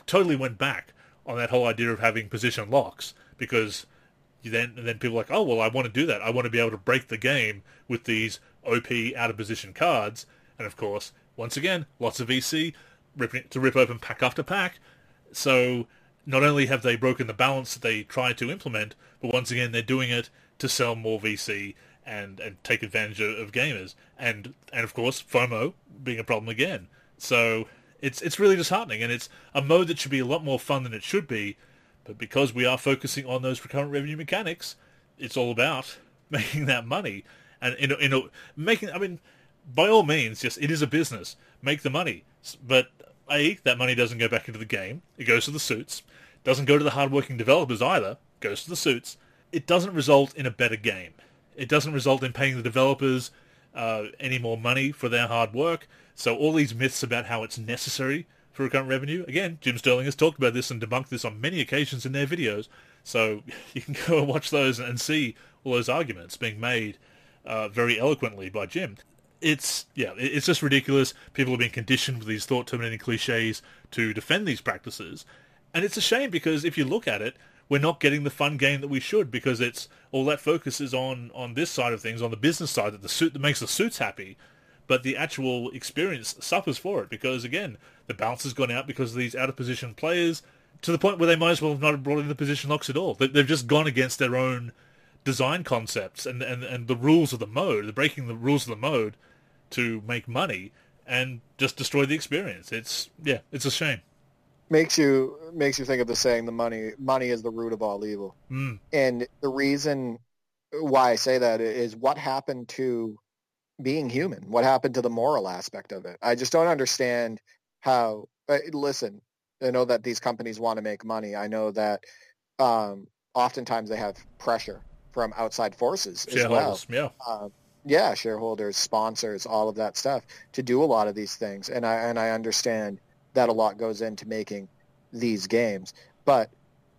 S1: Totally went back on that whole idea of having position locks because then then people are like, oh well, I want to do that. I want to be able to break the game with these OP out of position cards. And of course, once again, lots of VC ripping to rip open pack after pack. So not only have they broken the balance that they tried to implement, but once again they're doing it to sell more VC and, and take advantage of, of gamers. And and of course FOMO being a problem again. So it's it's really disheartening and it's a mode that should be a lot more fun than it should be, but because we are focusing on those recurrent revenue mechanics, it's all about making that money. And in a, making I mean by all means, yes, it is a business. Make the money. But A, that money doesn't go back into the game. It goes to the suits. Doesn't go to the hardworking developers either. Goes to the suits. It doesn't result in a better game. It doesn't result in paying the developers uh, any more money for their hard work. So all these myths about how it's necessary for recurrent revenue, again, Jim Sterling has talked about this and debunked this on many occasions in their videos. So you can go and watch those and see all those arguments being made uh, very eloquently by Jim. It's yeah, it's just ridiculous. People are being conditioned with these thought-terminating cliches to defend these practices, and it's a shame because if you look at it, we're not getting the fun game that we should because it's all that focus is on on this side of things, on the business side that the suit that makes the suits happy, but the actual experience suffers for it because again, the balance has gone out because of these out of position players to the point where they might as well have not brought in the position locks at all. They've just gone against their own design concepts and, and, and the rules of the mode. They're breaking the rules of the mode to make money and just destroy the experience. It's yeah, it's a shame
S2: makes you makes you think of the saying the money money is the root of all evil
S1: mm.
S2: and the reason why i say that is what happened to being human what happened to the moral aspect of it i just don't understand how uh, listen i know that these companies want to make money i know that um, oftentimes they have pressure from outside forces as well
S1: yeah
S2: uh, yeah shareholders sponsors all of that stuff to do a lot of these things and i and i understand that a lot goes into making these games. But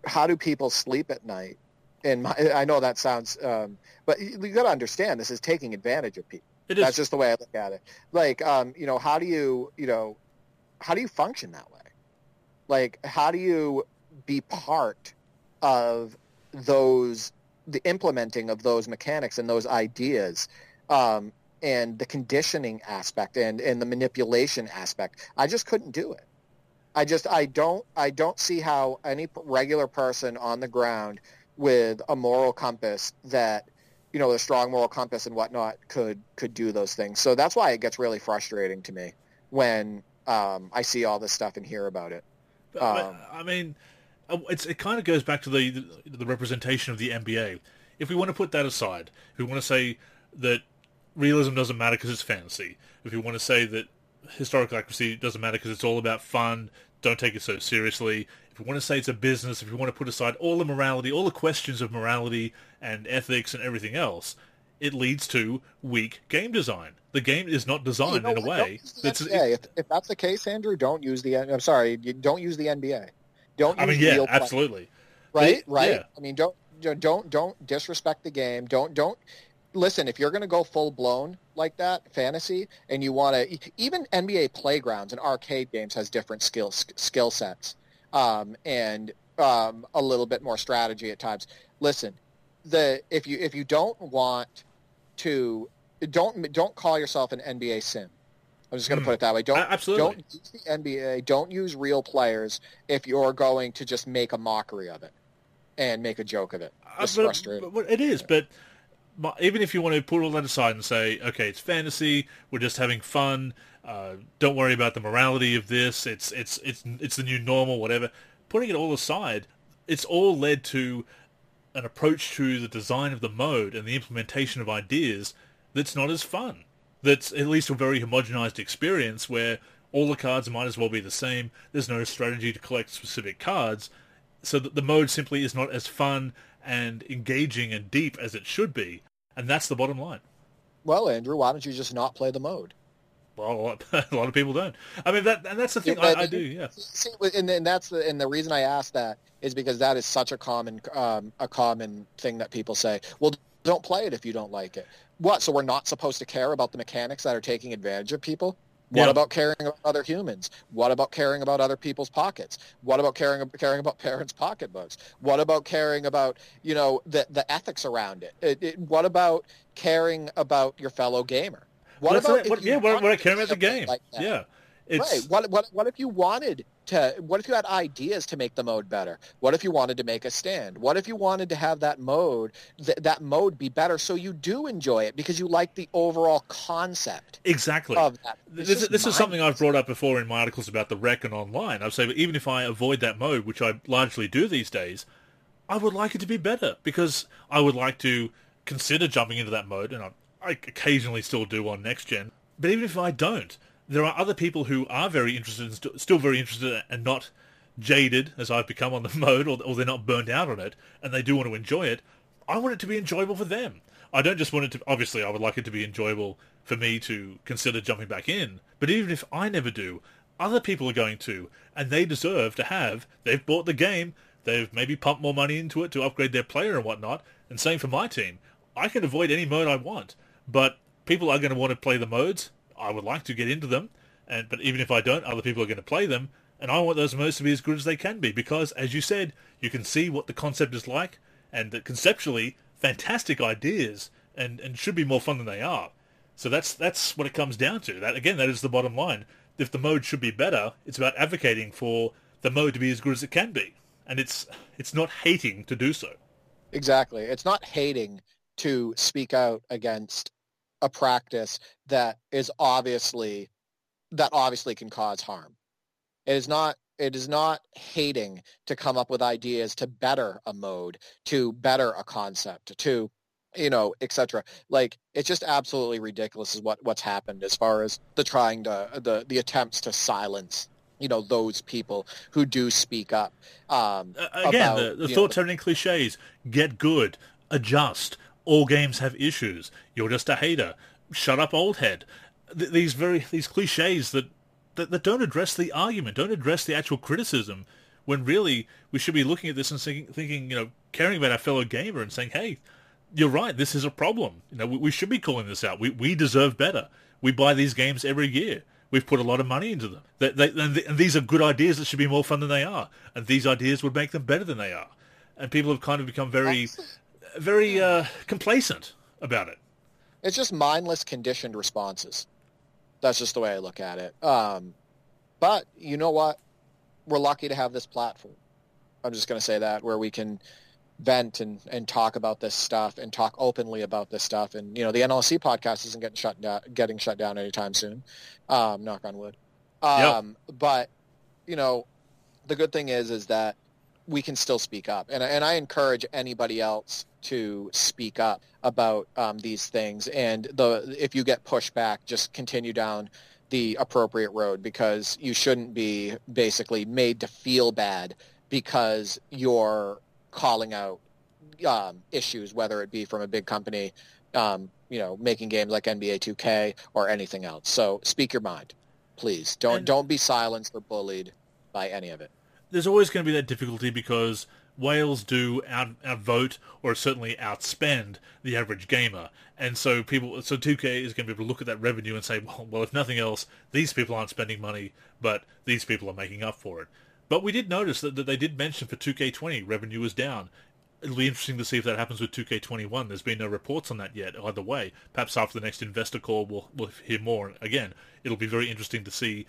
S2: how do people sleep at night? And I know that sounds, um, but you got to understand this is taking advantage of people. That's just the way I look at it. Like, um, you know, how do you, you know, how do you function that way? Like, how do you be part of those, the implementing of those mechanics and those ideas um, and the conditioning aspect and, and the manipulation aspect? I just couldn't do it. I just I don't I don't see how any regular person on the ground with a moral compass that you know a strong moral compass and whatnot could could do those things. So that's why it gets really frustrating to me when um, I see all this stuff and hear about it.
S1: Um, I mean, uh, it kind of goes back to the the representation of the NBA. If we want to put that aside, if we want to say that realism doesn't matter because it's fantasy, if we want to say that historical accuracy doesn't matter because it's all about fun. Don't take it so seriously. If you want to say it's a business, if you want to put aside all the morality, all the questions of morality and ethics and everything else, it leads to weak game design. The game is not designed you know, in a way.
S2: That's, if, if that's the case, Andrew, don't use the. I'm sorry, don't use the NBA. Don't. I
S1: mean, yeah, absolutely.
S2: Right, right. Yeah. I mean, don't don't don't disrespect the game. Don't don't listen, if you're going to go full blown like that, fantasy, and you want to, even NBA playgrounds and arcade games has different skill skill sets, um, and um, a little bit more strategy at times. Listen, the if you if you don't want to don't don't call yourself an NBA sim. I'm just going to mm. put it that way. Don't
S1: absolutely
S2: don't use the NBA. Don't use real players if you're going to just make a mockery of it and make a joke of it.
S1: Uh, it's uh, frustrating. But, it is, but even if you want to put all that aside and say, okay, it's fantasy, we're just having fun. Uh, don't worry about the morality of this. It's it's it's it's the new normal, whatever. Putting it all aside, it's all led to an approach to the design of the mode and the implementation of ideas that's not as fun. That's at least a very homogenized experience where all the cards might as well be the same. There's no strategy to collect specific cards, so that the mode simply is not as fun and engaging and deep as it should be. And that's the bottom line.
S2: Well, Andrew, why don't you just not play the mode?
S1: Well, a lot, of people don't. I mean, that and that's the thing yeah, I, I, do. Yeah.
S2: See, and, and that's the and the reason I ask that is because that is such a common um, a common thing that people say. Well, don't play it if you don't like it. What? So we're not supposed to care about the mechanics that are taking advantage of people? What yeah. about caring about other humans? What about caring about other people's pockets? What about caring caring about parents' pocketbooks? What about caring about you know the the ethics around it? it, it what about caring about your fellow gamer?
S1: What about what, yeah? What, what I care about the game? Like yeah,
S2: it's... right. What what what if you wanted to? What if you had ideas to make the mode better? What if you wanted to make a stand? What if you wanted to have that mode th- that mode be better so you do enjoy it because you like the overall concept?
S1: Exactly. This, this is something I've brought up before in my articles about the Rec and online. I've said even if I avoid that mode, which I largely do these days, I would like it to be better because I would like to consider jumping into that mode, and I, I occasionally still do on next gen. But even if I don't, there are other people who are very interested, and st- still very interested, and not jaded as I've become on the mode, or, or they're not burnt out on it, and they do want to enjoy it. I want it to be enjoyable for them. I don't just want it to. Obviously, I would like it to be enjoyable for me to consider jumping back in. But even if I never do, other people are going to, and they deserve to have. They've bought the game. They've maybe pumped more money into it to upgrade their player and whatnot. And same for my team. I can avoid any mode I want, but people are going to want to play the modes. I would like to get into them, and but even if I don't, other people are going to play them, and I want those modes to be as good as they can be because, as you said, you can see what the concept is like, and that conceptually, fantastic ideas, and and should be more fun than they are. So that's that's what it comes down to. That again, that is the bottom line. If the mode should be better, it's about advocating for the mode to be as good as it can be, and it's it's not hating to do so.
S2: Exactly, it's not hating to speak out against a practice that is obviously that obviously can cause harm. It is not it is not hating to come up with ideas to better a mode, to better a concept, to you know, etc. Like it's just absolutely ridiculous is what what's happened as far as the trying to the the attempts to silence you know those people who do speak up. Um,
S1: uh, again, about, the, the thought-turning cliches: get good, adjust, all games have issues. You're just a hater. Shut up, old head. Th- these very these cliches that, that that don't address the argument, don't address the actual criticism. When really we should be looking at this and thinking, thinking you know, caring about our fellow gamer and saying, hey, you're right, this is a problem. You know, we, we should be calling this out. We we deserve better. We buy these games every year. We've put a lot of money into them. They, they, and, and, these are good ideas that should be more fun than they are. And these ideas would make them better than they are. And people have kind of become very very uh, complacent about it.
S2: It's just mindless, conditioned responses. That's just the way I look at it. Um, but you know what? We're lucky to have this platform. I'm just going to say that where we can vent and, and talk about this stuff and talk openly about this stuff. And you know, the NLSC podcast isn't getting shut down, getting shut down anytime soon. Um, knock on wood. Um, yep. But you know, the good thing is is that we can still speak up. And, and I encourage anybody else to speak up about um, these things. And the if you get pushed back, just continue down the appropriate road because you shouldn't be basically made to feel bad because you're calling out um, issues, whether it be from a big company, um, you know, making games like NBA 2K or anything else. So speak your mind, please. Don't and, don't be silenced or bullied by any of it
S1: there's always going to be that difficulty because whales do out outvote or certainly outspend the average gamer, and so people, so 2K is going to be able to look at that revenue and say, well, well, if nothing else, these people aren't spending money, but these people are making up for it. But we did notice that, that they did mention for 2K20 revenue was down. it'll be interesting to see if that happens with 2K21. There's been no reports on that yet either way. Perhaps after the next investor call we'll, we'll hear more. Again, it'll be very interesting to see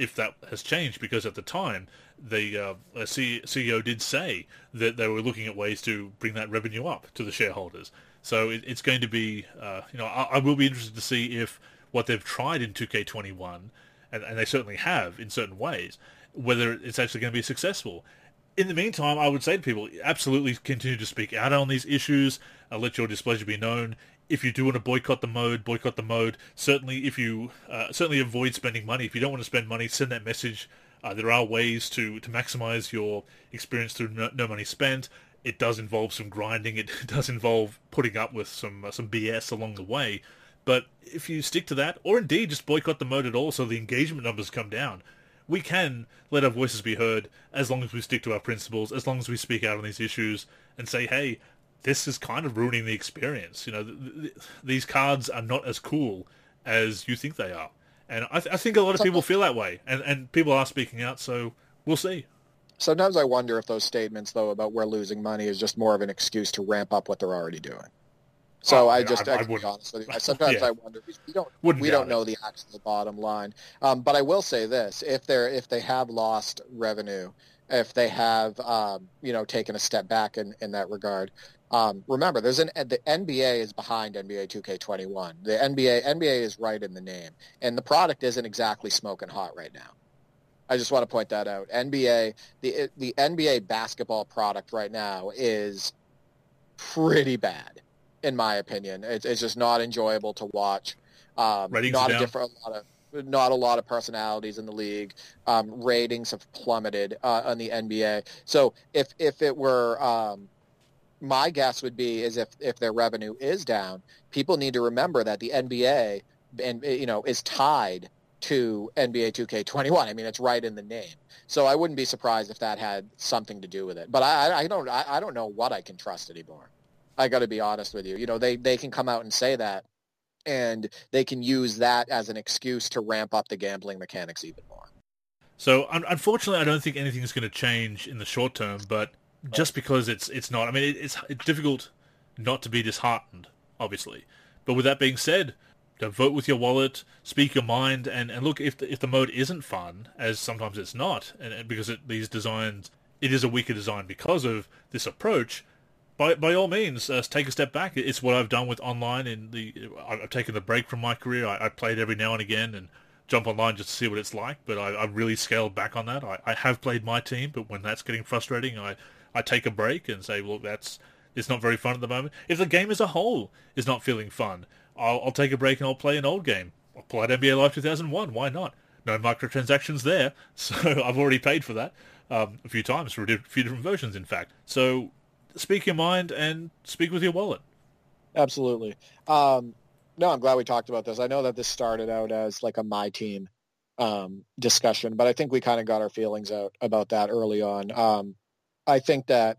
S1: if that has changed because at the time the uh, CEO did say that they were looking at ways to bring that revenue up to the shareholders. So it, it's going to be, uh, you know, I, I, will be interested to see if what they've tried in 2K21, and, and they certainly have in certain ways, whether it's actually going to be successful in the meantime, I would say to people, absolutely continue to speak out on these issues. Uh, let your displeasure be known. If you do want to boycott the mode, boycott the mode. Certainly, if you uh, certainly avoid spending money. If you don't want to spend money, send that message. Uh, there are ways to, to maximize your experience through no, no, money spent. It does involve some grinding. It does involve putting up with some uh, some BS along the way. But if you stick to that, or indeed just boycott the mode at all, so the engagement numbers come down, we can let our voices be heard as long as we stick to our principles, as long as we speak out on these issues and say, hey, this is kind of ruining the experience. You know, th- th- these cards are not as cool as you think they are. And I, th- I think a lot of people feel that way, and, and people are speaking out, so we'll see.
S2: Sometimes I wonder if those statements, though, about we're losing money is just more of an excuse to ramp up what they're already doing. So oh, I just, I, I, I be honest with you, sometimes yeah. I wonder we don't Wouldn't we don't know the actual bottom line. Um, but I will say this: if they're if they have lost revenue, if they have um, you know taken a step back in, in that regard, um, remember there's an the NBA is behind NBA 2K21. The NBA NBA is right in the name, and the product isn't exactly smoking hot right now. I just want to point that out. NBA the the NBA basketball product right now is pretty bad in my opinion. It's, it's just not enjoyable to watch. Um, not a different a lot of not a lot of personalities in the league. Um, ratings have plummeted uh, on the NBA. So if if it were um, my guess would be is if if their revenue is down, people need to remember that the NBA and you know is tied to NBA 2K21. I mean, it's right in the name. So I wouldn't be surprised if that had something to do with it. But I, I don't I, I don't know what I can trust anymore. I got to be honest with you. You know, they they can come out and say that, and they can use that as an excuse to ramp up the gambling mechanics even more.
S1: So unfortunately, I don't think anything is going to change in the short term. But just because it's it's not, I mean, it's it's difficult not to be disheartened, obviously. But with that being said, don't vote with your wallet, speak your mind, and, and look if the, if the mode isn't fun, as sometimes it's not, and, and because it, these designs, it is a weaker design because of this approach by by all means, uh, take a step back. It's what I've done with online. In the, I've taken the break from my career. I, I played every now and again and jump online just to see what it's like. But I, I really scaled back on that. I, I have played my team, but when that's getting frustrating, I, I take a break and say, well, that's it's not very fun at the moment. If the game as a whole is not feeling fun, I'll, I'll take a break and I'll play an old game. I'll play NBA Live 2001. Why not? No microtransactions there, so I've already paid for that um, a few times for a few different versions, in fact. So speak your mind and speak with your wallet.
S2: Absolutely. Um, no, I'm glad we talked about this. I know that this started out as like a my team um, discussion, but I think we kind of got our feelings out about that early on. Um, I think that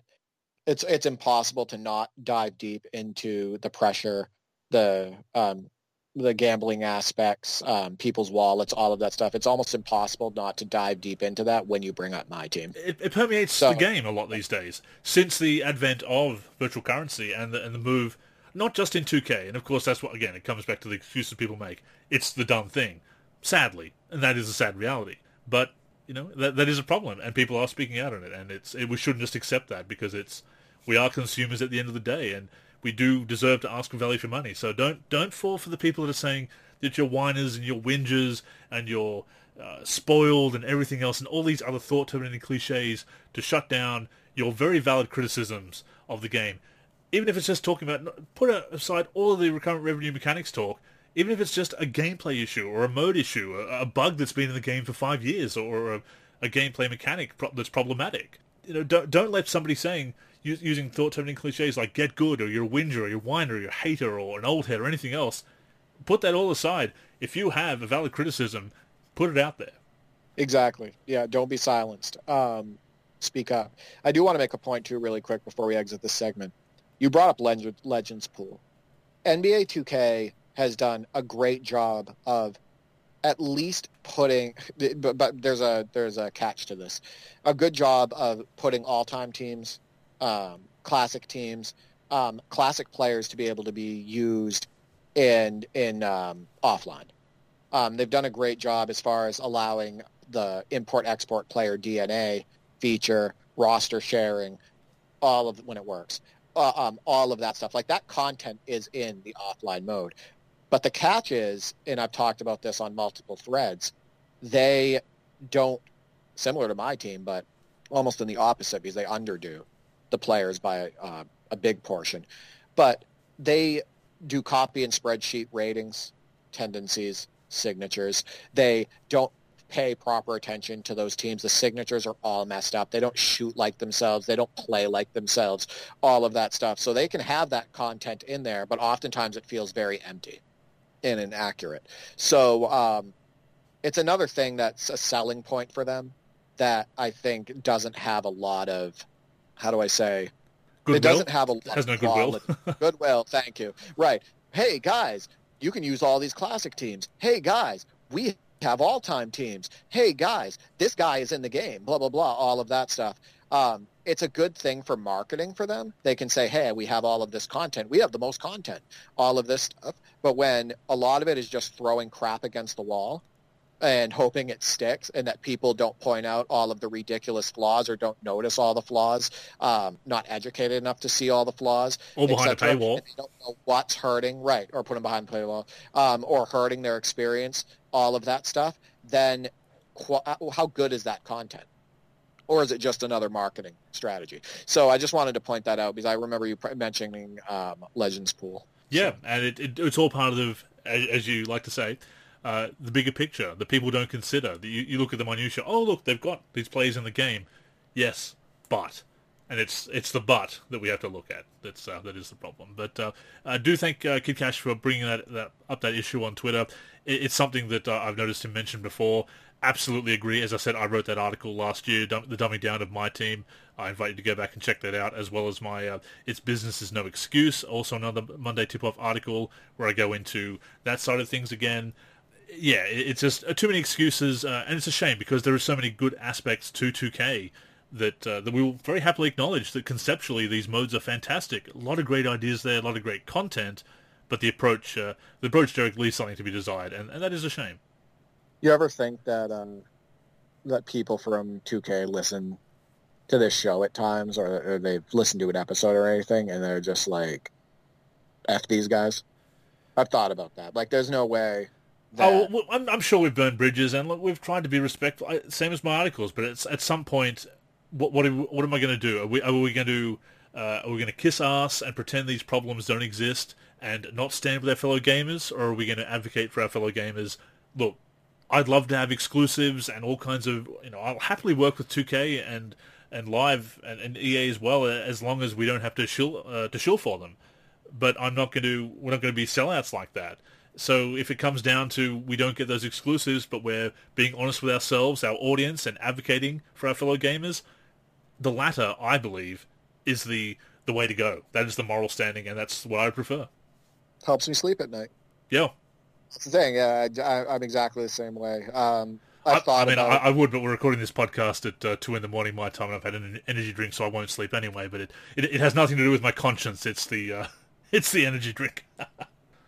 S2: it's it's impossible to not dive deep into the pressure, the um, the gambling aspects, um, people's wallets, all of that stuff. It's almost impossible not to dive deep into that when you bring up my team.
S1: It, it permeates so, the game a lot these days since the advent of virtual currency and the, and the move, not just in 2K. And of course, that's what again it comes back to the excuses people make. It's the dumb thing, sadly, and that is a sad reality. But you know that that is a problem, and people are speaking out on it, and it's it, we shouldn't just accept that because it's we are consumers at the end of the day, and we do deserve to ask for value for money. So don't don't fall for the people that are saying that you're whiners and you're whingers and you're uh, spoiled and everything else and all these other thought-terminating cliches to shut down your very valid criticisms of the game. Even if it's just talking about, put aside all of the recurrent revenue mechanics talk, even if it's just a gameplay issue or a mode issue, a, a bug that's been in the game for five years or a, a gameplay mechanic pro- that's problematic. You know, don't, don't let somebody saying using thought-terminating cliches like "get good" or "you're a whinger" or "you're a whiner" or "you're a hater" or an old head or anything else. Put that all aside. If you have a valid criticism, put it out there.
S2: Exactly. Yeah. Don't be silenced. Um, speak up. I do want to make a point too, really quick, before we exit this segment. You brought up Legends Pool. NBA 2K has done a great job of at least putting but, but there's a there's a catch to this a good job of putting all-time teams um, classic teams, um, classic players to be able to be used in in um, offline. Um, they've done a great job as far as allowing the import export player DNA feature, roster sharing, all of when it works, uh, um, all of that stuff. Like that content is in the offline mode. But the catch is, and I've talked about this on multiple threads, they don't, similar to my team, but almost in the opposite because they underdo the players by uh, a big portion. But they do copy and spreadsheet ratings, tendencies, signatures. They don't pay proper attention to those teams. The signatures are all messed up. They don't shoot like themselves. They don't play like themselves. All of that stuff. So they can have that content in there, but oftentimes it feels very empty and inaccurate. So um, it's another thing that's a selling point for them that I think doesn't have a lot of, how do I say,
S1: Goodwill?
S2: it doesn't have a lot
S1: has no
S2: of
S1: goodwill.
S2: goodwill. Thank you. Right. Hey guys, you can use all these classic teams. Hey guys, we have all-time teams. Hey guys, this guy is in the game. Blah blah blah. All of that stuff. Um, it's a good thing for marketing for them. They can say, "Hey, we have all of this content. We have the most content. All of this stuff." But when a lot of it is just throwing crap against the wall, and hoping it sticks and that people don't point out all of the ridiculous flaws or don't notice all the flaws, um, not educated enough to see all the flaws.
S1: Or behind a paywall.
S2: They don't know what's hurting, right, or put them behind the paywall, um, or hurting their experience, all of that stuff, then qu- how good is that content? Or is it just another marketing strategy? So I just wanted to point that out because I remember you mentioning um, Legends Pool.
S1: Yeah, and it, it, it's all part of, as, you like to say, uh, the bigger picture that people don't consider. You, you look at the minutia. Oh, look, they've got these players in the game. Yes, but, and it's it's the but that we have to look at. That's uh, that is the problem. But uh, I do thank uh, Kid Cash for bringing that, that up that issue on Twitter. It, it's something that uh, I've noticed him mention before. Absolutely agree. As I said, I wrote that article last year, the dumbing down of my team. I invite you to go back and check that out, as well as my uh, "It's Business is No Excuse," also another Monday tip-off article where I go into that side of things again yeah, it's just uh, too many excuses, uh, and it's a shame because there are so many good aspects to 2K that uh, that we will very happily acknowledge that conceptually these modes are fantastic. A lot of great ideas there, a lot of great content, but the approach uh, the approach Derek leaves something to be desired, and, and that is a shame.
S2: You ever think that um, that people from 2K listen to this show at times, or, or they've listened to an episode or anything, and they're just like, "F these guys"? I've thought about that. Like, there's no way. That,
S1: Oh, I'm, I'm sure we've burned bridges, and look, we've tried to be respectful. Same as my articles, but it's at some point, what what, we- what am I going to do? Are we are we going to uh, are we going to kiss ass and pretend these problems don't exist and not stand with our fellow gamers, or are we going to advocate for our fellow gamers? Look, I'd love to have exclusives and all kinds of you know. I'll happily work with 2K and and Live and, and EA as well, as long as we don't have to shill uh, to shill for them. But I'm not going to. We're not going to be sellouts like that. So if it comes down to we don't get those exclusives, but we're being honest with ourselves, our audience, and advocating for our fellow gamers, the latter, I believe, is the the way to go. That is the moral standing, and that's what I prefer.
S2: helps me sleep at night.
S1: Yeah,
S2: That's the thing. Yeah, I, I, I'm exactly the same way. Um,
S1: I,
S2: thought
S1: I mean, I,
S2: about.
S1: I would, but we're recording this podcast at uh, two in the morning my time, and I've had an energy drink, so I won't sleep anyway. But it, it, it has nothing to do with my conscience. It's the uh, it's the energy drink.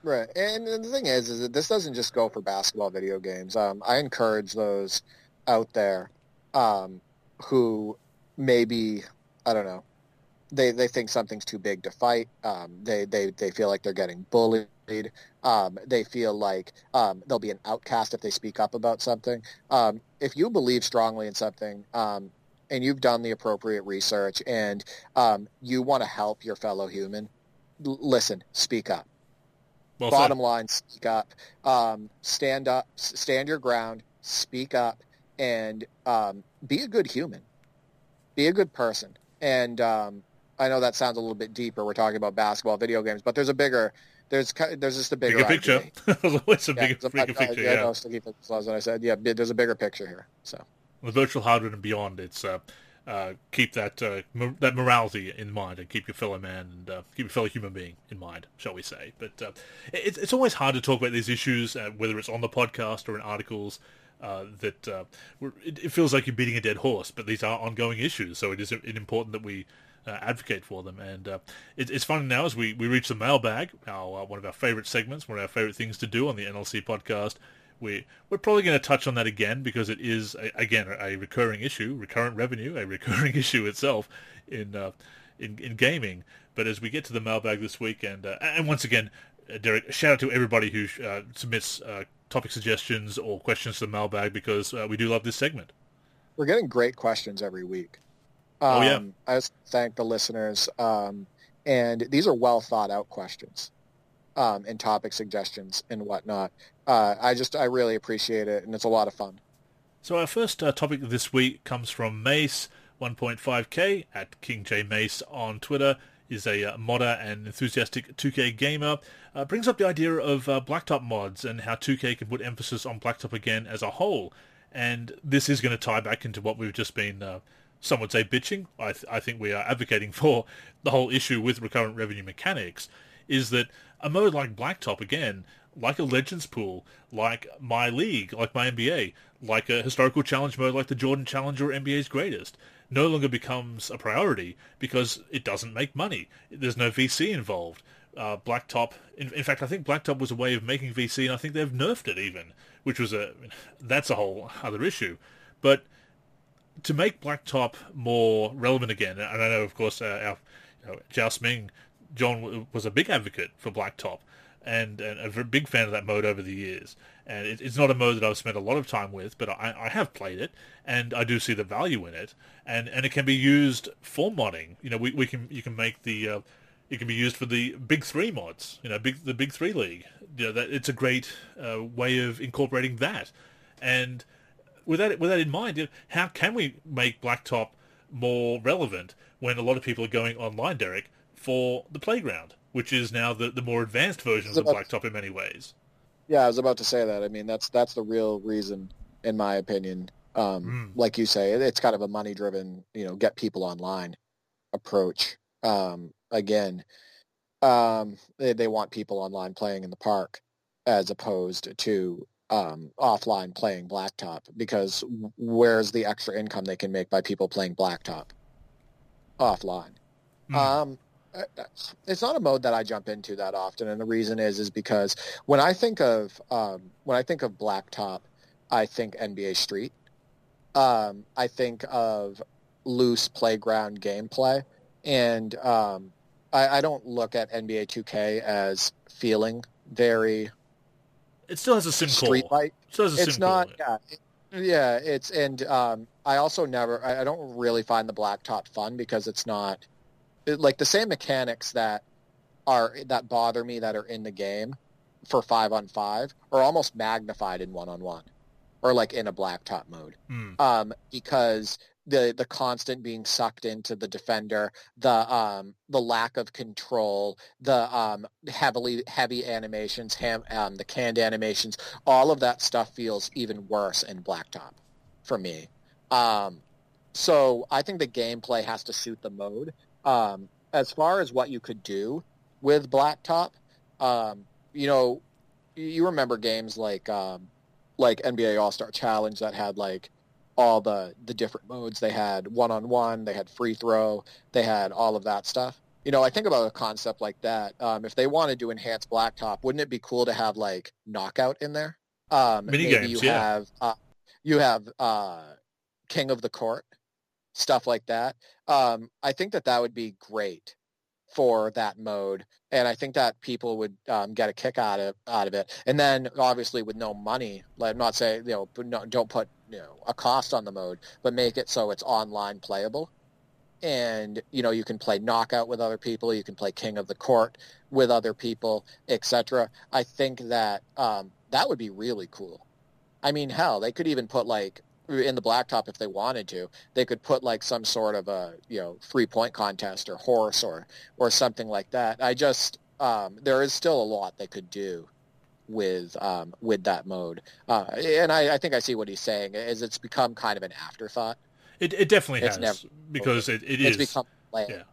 S2: Right, and, and the thing is, is that this doesn't just go for basketball video games. Um, I encourage those out there um, who maybe I don't know, they they think something's too big to fight. Um, they they they feel like they're getting bullied. Um, they feel like um, they'll be an outcast if they speak up about something. Um, if you believe strongly in something. Um, and you've done the appropriate research, and um, you want to help your fellow human. L- listen, speak up
S1: Well said.
S2: bottom line speak up um, stand up stand your ground speak up and um, be a good human be a good person and um, i know that sounds a little bit deeper we're talking about basketball video games but there's a bigger there's there's just a bigger,
S1: bigger picture. There's always a
S2: Yeah,
S1: bigger, bigger picture.
S2: yeah,
S1: Yeah,
S2: no, sticky fingers was what I said. Yeah, there's a bigger picture here. So
S1: the virtual hardware and beyond. It's uh, uh, keep that uh, mo- that morality in mind and keep your fellow man and uh, keep your fellow human being in mind, shall we say? But uh, it, it's always hard to talk about these issues, uh, whether it's on the podcast or in articles. Uh, that uh, we're, it, it feels like you're beating a dead horse, but these are ongoing issues. So it is important that we uh, advocate for them. And uh, it, it's funny now as we, we reach the mailbag, our, uh, one of our favorite segments, one of our favorite things to do on the NLSC podcast. We, we're probably going to touch on that again because it is, a, again, a recurring issue, recurrent revenue, a recurring issue itself in, uh, in, in gaming. But as we get to the mailbag this week, and, uh, and once again, uh, Derek, shout out to everybody who submits topic suggestions or questions to the mailbag because we do love this segment.
S2: We're getting great questions every week. Um,
S1: oh yeah.
S2: Um, I just thank the listeners, um, and these are well thought out questions, um, and topic suggestions and whatnot. Uh, I just I really appreciate it, and it's a lot of fun.
S1: So our first uh, topic this week comes from Mace 1.5k at King J Mace on Twitter. Is a uh, modder and enthusiastic 2K gamer. Uh, brings up the idea of uh, blacktop mods and how 2K can put emphasis on blacktop again as a whole. And this is going to tie back into what we've just been uh, some would say bitching. I, th- I think we are advocating for the whole issue with recurrent revenue mechanics is that a mode like Blacktop, again, like a Legends pool, like my league, like my NBA, like a historical challenge mode like the Jordan Challenge or NBA's Greatest, no longer becomes a priority because it doesn't make money. There's no VC involved. Uh, Blacktop, in, in, fact, I think Blacktop was a way of making VC, and I think they've nerfed it even, which was a that's a whole other issue. But to make Blacktop more relevant again, and I know, of course, uh, our you know, Ming, John was a big advocate for Blacktop and, and a big fan of that mode over the years. And it, it's not a mode that I've spent a lot of time with, but I, I have played it, and I do see the value in it. And, and it can be used for modding. You know, we, we can you can make the uh, it can be used for the big three mods. You know, big the big three league. You know, that it's a great uh, way of incorporating that. And with that with that in mind, how can we make Blacktop more relevant when a lot of people are going online, Derek, for the playground, which is now the, the more advanced versions of Blacktop in many ways.
S2: Yeah, I was about to say that. I mean, that's that's the real reason, in my opinion. Um, mm. Like you say, it's kind of a money-driven, you know, get people online approach. Um, again, um, they, they want people online playing in the park as opposed to um, offline playing blacktop because where's the extra income they can make by people playing blacktop offline? Mm. Um, it's not a mode that I jump into that often, and the reason is is because when I think of um, when I think of blacktop, I think NBA Street. Um, I think of loose playground gameplay, and um, I, I don't look at NBA 2K as feeling very
S1: it still has a sim
S2: Street
S1: core. It
S2: still has a it's not. Yeah, yeah, it's and um, I also never. I, I, don't really find the blacktop fun because it's not it, like the same mechanics that are that bother me that are in the game for five on five are almost magnified in one on one or like in a blacktop mode
S1: mm.
S2: um, because the the constant being sucked into the defender, the um the lack of control, the um heavily heavy animations, ham, um, the canned animations, all of that stuff feels even worse in Blacktop for me. Um, so I think the gameplay has to suit the mode. Um, as far as what you could do with Blacktop, um, you know, you remember games like um, like NBA All Star Challenge that had like all the the different modes they had one on one they had free throw they had all of that stuff you know i think about a concept like that um, if they wanted to enhance blacktop wouldn't it be cool to have like knockout in there um,
S1: Mini
S2: maybe
S1: games,
S2: you
S1: yeah.
S2: have uh, you have uh, king of the court stuff like that um, i think that that would be great for that mode, and I think that people would um, get a kick out of out of it. And then obviously with no money, like I'm not saying you know, no, don't put know a cost on the mode, but make it so it's online playable. And you know you can play knockout with other people, you can play king of the court with other people, etc. I think that um, that would be really cool. I mean, hell, they could even put like in the blacktop if they wanted to they could put like some sort of a you know three point contest or horse or or something like that i just um, there is still a lot they could do with um, with that mode uh, and I, I, think i see what he's saying is it's become kind of an afterthought
S1: it, it definitely it's has never, because it, it is
S2: become
S1: yeah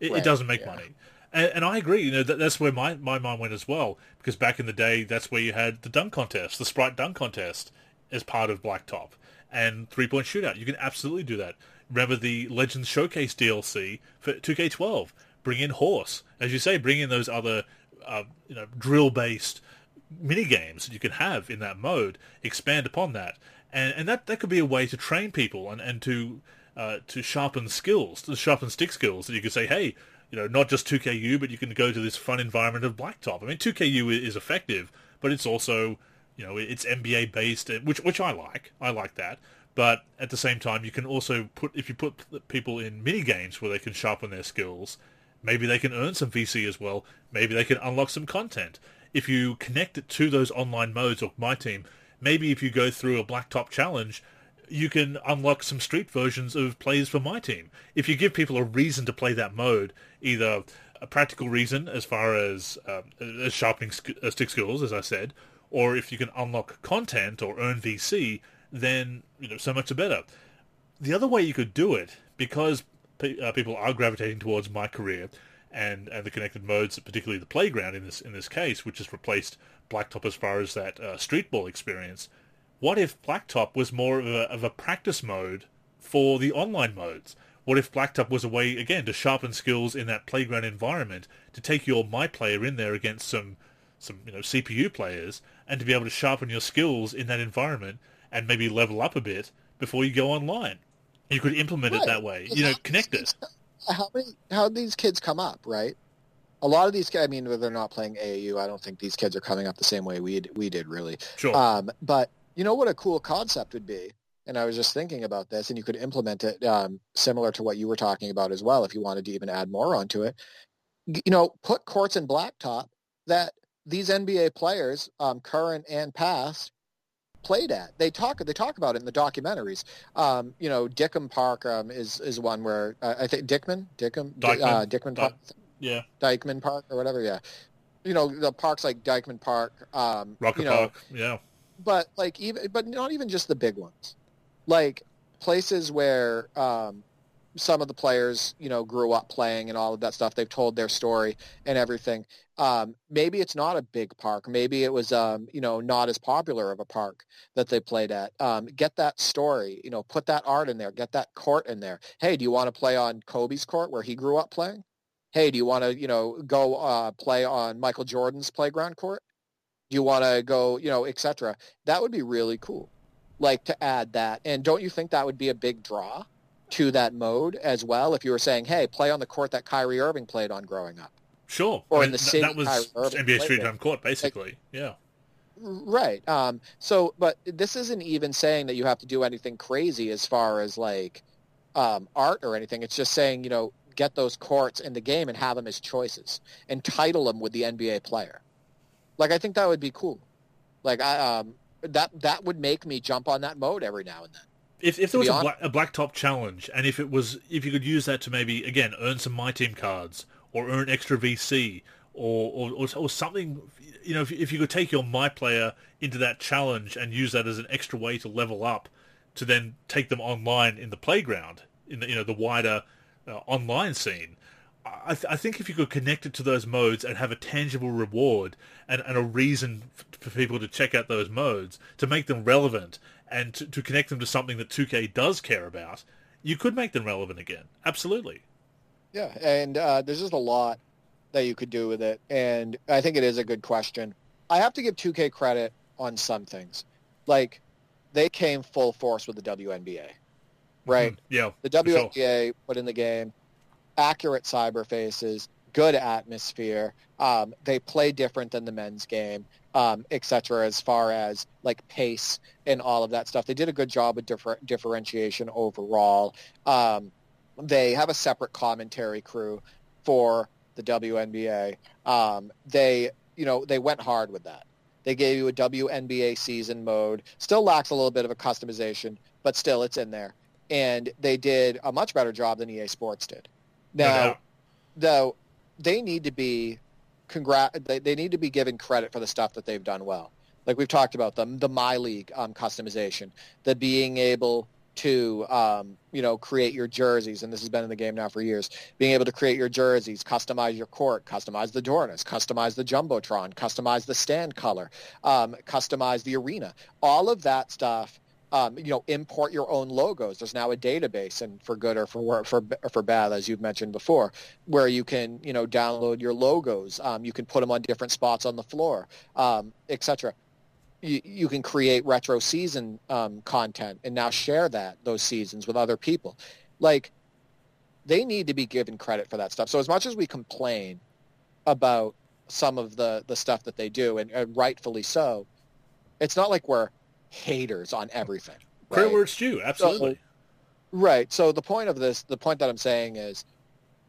S1: it, it, doesn't make yeah. money and, and, I agree. You know, that, that's where my, my mind went as well. Because back in the day, that's where you had the dunk contest, the sprite dunk contest, as part of Blacktop and three point shootout. You can absolutely do that. Remember the Legends Showcase DLC for 2K12. Bring in Horse, as you say. Bring in those other, uh, you know, drill based mini games that you can have in that mode. Expand upon that, and and that that could be a way to train people and and to uh, to sharpen skills, to sharpen stick skills. That you could say, hey, you know, not just 2KU, but you can go to this fun environment of Blacktop. I mean, 2KU is effective, but it's also, you know, it's NBA based, which which I like. I like that. But at the same time, you can also put if you put people in mini games where they can sharpen their skills, maybe they can earn some VC as well. Maybe they can unlock some content. If you connect it to those online modes of my team, maybe if you go through a blacktop challenge, you can unlock some street versions of plays for my team. If you give people a reason to play that mode, either a practical reason as far as, um, as sharpening uh, stick skills, as I said, or if you can unlock content or earn VC, then you know so much the better. The other way you could do it, because pe- uh, people are gravitating towards my career and, and the connected modes, particularly the playground in this in this case, which has replaced Blacktop as far as that uh, street ball experience. What if Blacktop was more of a, of a practice mode for the online modes? What if Blacktop was a way again to sharpen skills in that playground environment, to take your my player in there against some some you know CPU players, and to be able to sharpen your skills in that environment and maybe level up a bit before you go online. You could implement right. it that way. You know, connect it.
S2: How many? How these kids come up, right? A lot of these, I mean, they're not playing AAU. I don't think these kids are coming up the same way we we did, really.
S1: Sure.
S2: Um, but you know what a cool concept would be, and I was just thinking about this, and you could implement it um, similar to what you were talking about as well, if you wanted to even add more onto it. You know, put courts in blacktop that these NBA players, um, current and past, played at. They talk they talk about it in the documentaries. Um, you know, Dickham Park um, is is one where uh, I think Dickman Dickham
S1: Dyckman, uh,
S2: Dickman Park,
S1: yeah,
S2: Dyckman Park or whatever. Yeah, you know the parks like Dyckman Park, um,
S1: Rucker
S2: you know,
S1: Park, yeah.
S2: But like even but not even just the big ones, like places where um, some of the players, you know, grew up playing and all of that stuff. They've told their story and everything. Um, maybe it's not a big park. Maybe it was, um, you know, not as popular of a park that they played at. Um, get that story, you know, put that art in there. Get that court in there. Hey, do you want to play on Kobe's court where he grew up playing? Hey, do you want to, you know, go uh, play on Michael Jordan's playground court? Do you want to go, you know, etc. That would be really cool, like to add that. And don't you think that would be a big draw? To that mode as well if you were saying, hey, play on the court that Kyrie Irving played on growing up.
S1: Sure.
S2: Or I mean, in the city
S1: that was NBA Street Home Court, basically. Like, yeah.
S2: Right. Um, so, but this isn't even saying that you have to do anything crazy as far as like um, art or anything. It's just saying, you know, get those courts in the game and have them as choices and title them with the NBA player. Like, I think that would be cool. Like, I, um, that that would make me jump on that mode every now and then.
S1: If, if there was a, black, a blacktop challenge, and if it was, if you could use that to maybe again earn some my team cards or earn extra VC or or, or, or something, you know, if, if you could take your my player into that challenge and use that as an extra way to level up, to then take them online in the playground, in the you know the wider uh, online scene. I, th- I, think if you could connect it to those modes and have a tangible reward and, and a reason for people to check out those modes to make them relevant and to, to connect them to something that 2K does care about, you could make them relevant again. Absolutely.
S2: Yeah, and uh, there's just a lot that you could do with it, and I think it is a good question. I have to give 2K credit on some things. Like, they came full force with the WNBA, right?
S1: Mm-hmm. Yeah.
S2: The WNBA sure. put in the game accurate cyber faces, good atmosphere. Um, they play different than the men's game um, etc. As far as like pace and all of that stuff, they did a good job with differ- differentiation overall. Um, they have a separate commentary crew for the WNBA. Um, they, you know, they went hard with that. They gave you a WNBA season mode. Still lacks a little bit of a customization, but still it's in there. And they did a much better job than EA Sports did. Now, no though, they need to be congrat they, they need to be given credit for the stuff that they've done well. Like we've talked about them, the My League um, customization, the being able to um, you know create your jerseys, and this has been in the game now for years. Being able to create your jerseys, customize your court, customize the Dornas, customize the jumbotron, customize the stand color, um, customize the arena. All of that stuff Um, you know, import your own logos. There's now a database, and for good or for for for bad, as you've mentioned before, where you can you know download your logos. Um, you can put them on different spots on the floor, um, etc. You, you can create retro season um, content and now share that those seasons with other people. Like they need to be given credit for that stuff. So as much as we complain about some of the the stuff that they do, and, and rightfully so, it's not like we're haters on everything.
S1: Right? Credit where it's due, absolutely. So,
S2: right. So the point of this, the point that I'm saying is,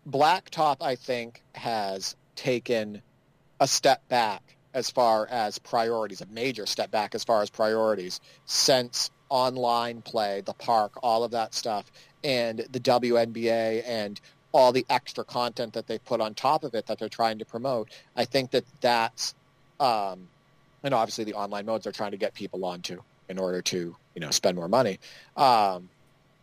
S2: Blacktop, I think, has taken a step back as far as priorities, a major step back as far as priorities since online play, the park, all of that stuff, and the WNBA and all the extra content that they put on top of it that they're trying to promote. I think that that's um, and obviously the online modes they're trying to get people onto in order to you know spend more money, um,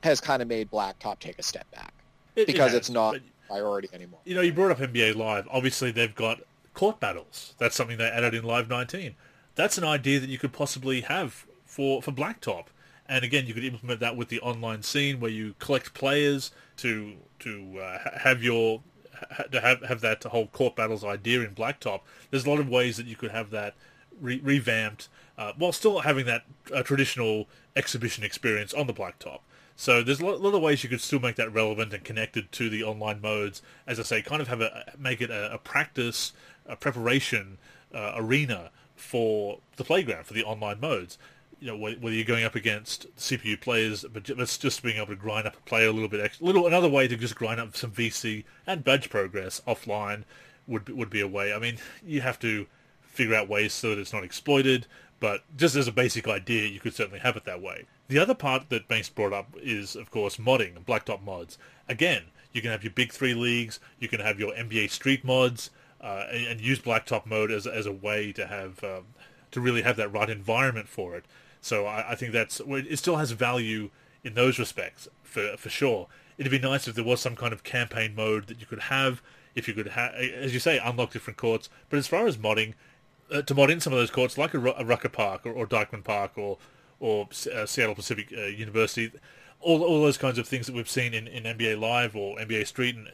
S2: has kind of made Blacktop take a step back it, because it has, it's not priority anymore.
S1: You know, you brought up NBA Live. Obviously, they've got court battles. That's something they added in Live 19. That's an idea that you could possibly have for for Blacktop. And again, you could implement that with the online scene where you collect players to to uh, have your to have have that whole court battles idea in Blacktop. There's a lot of ways that you could have that re- revamped uh, while still having that uh, traditional exhibition experience on the blacktop. So there's a lot, a lot, of ways you could still make that relevant and connected to the online modes. As I say, kind of have a make it a, a practice, a preparation uh, arena for the playground for the online modes. You know, whether you're going up against CPU players, but it's just being able to grind up a player a little bit extra. Little another way to just grind up some VC and badge progress offline would would be a way. I mean, you have to figure out ways so that it's not exploited. But just as a basic idea, you could certainly have it that way. The other part that Banks brought up is, of course, modding and blacktop mods. Again, you can have your big three leagues, you can have your NBA Street mods, uh, and, and, use blacktop mode as as a way to have um, to really have that right environment for it. So I, I think that's it. Still has value in those respects for for sure. It'd be nice if there was some kind of campaign mode that you could have. If you could, ha- as you say, unlock different courts. But as far as modding, uh, to mod in some of those courts, like a, a Rucker Park or, or Dyckman Park or or uh, Seattle Pacific uh, University, all all those kinds of things that we've seen in, in NBA Live or NBA Street and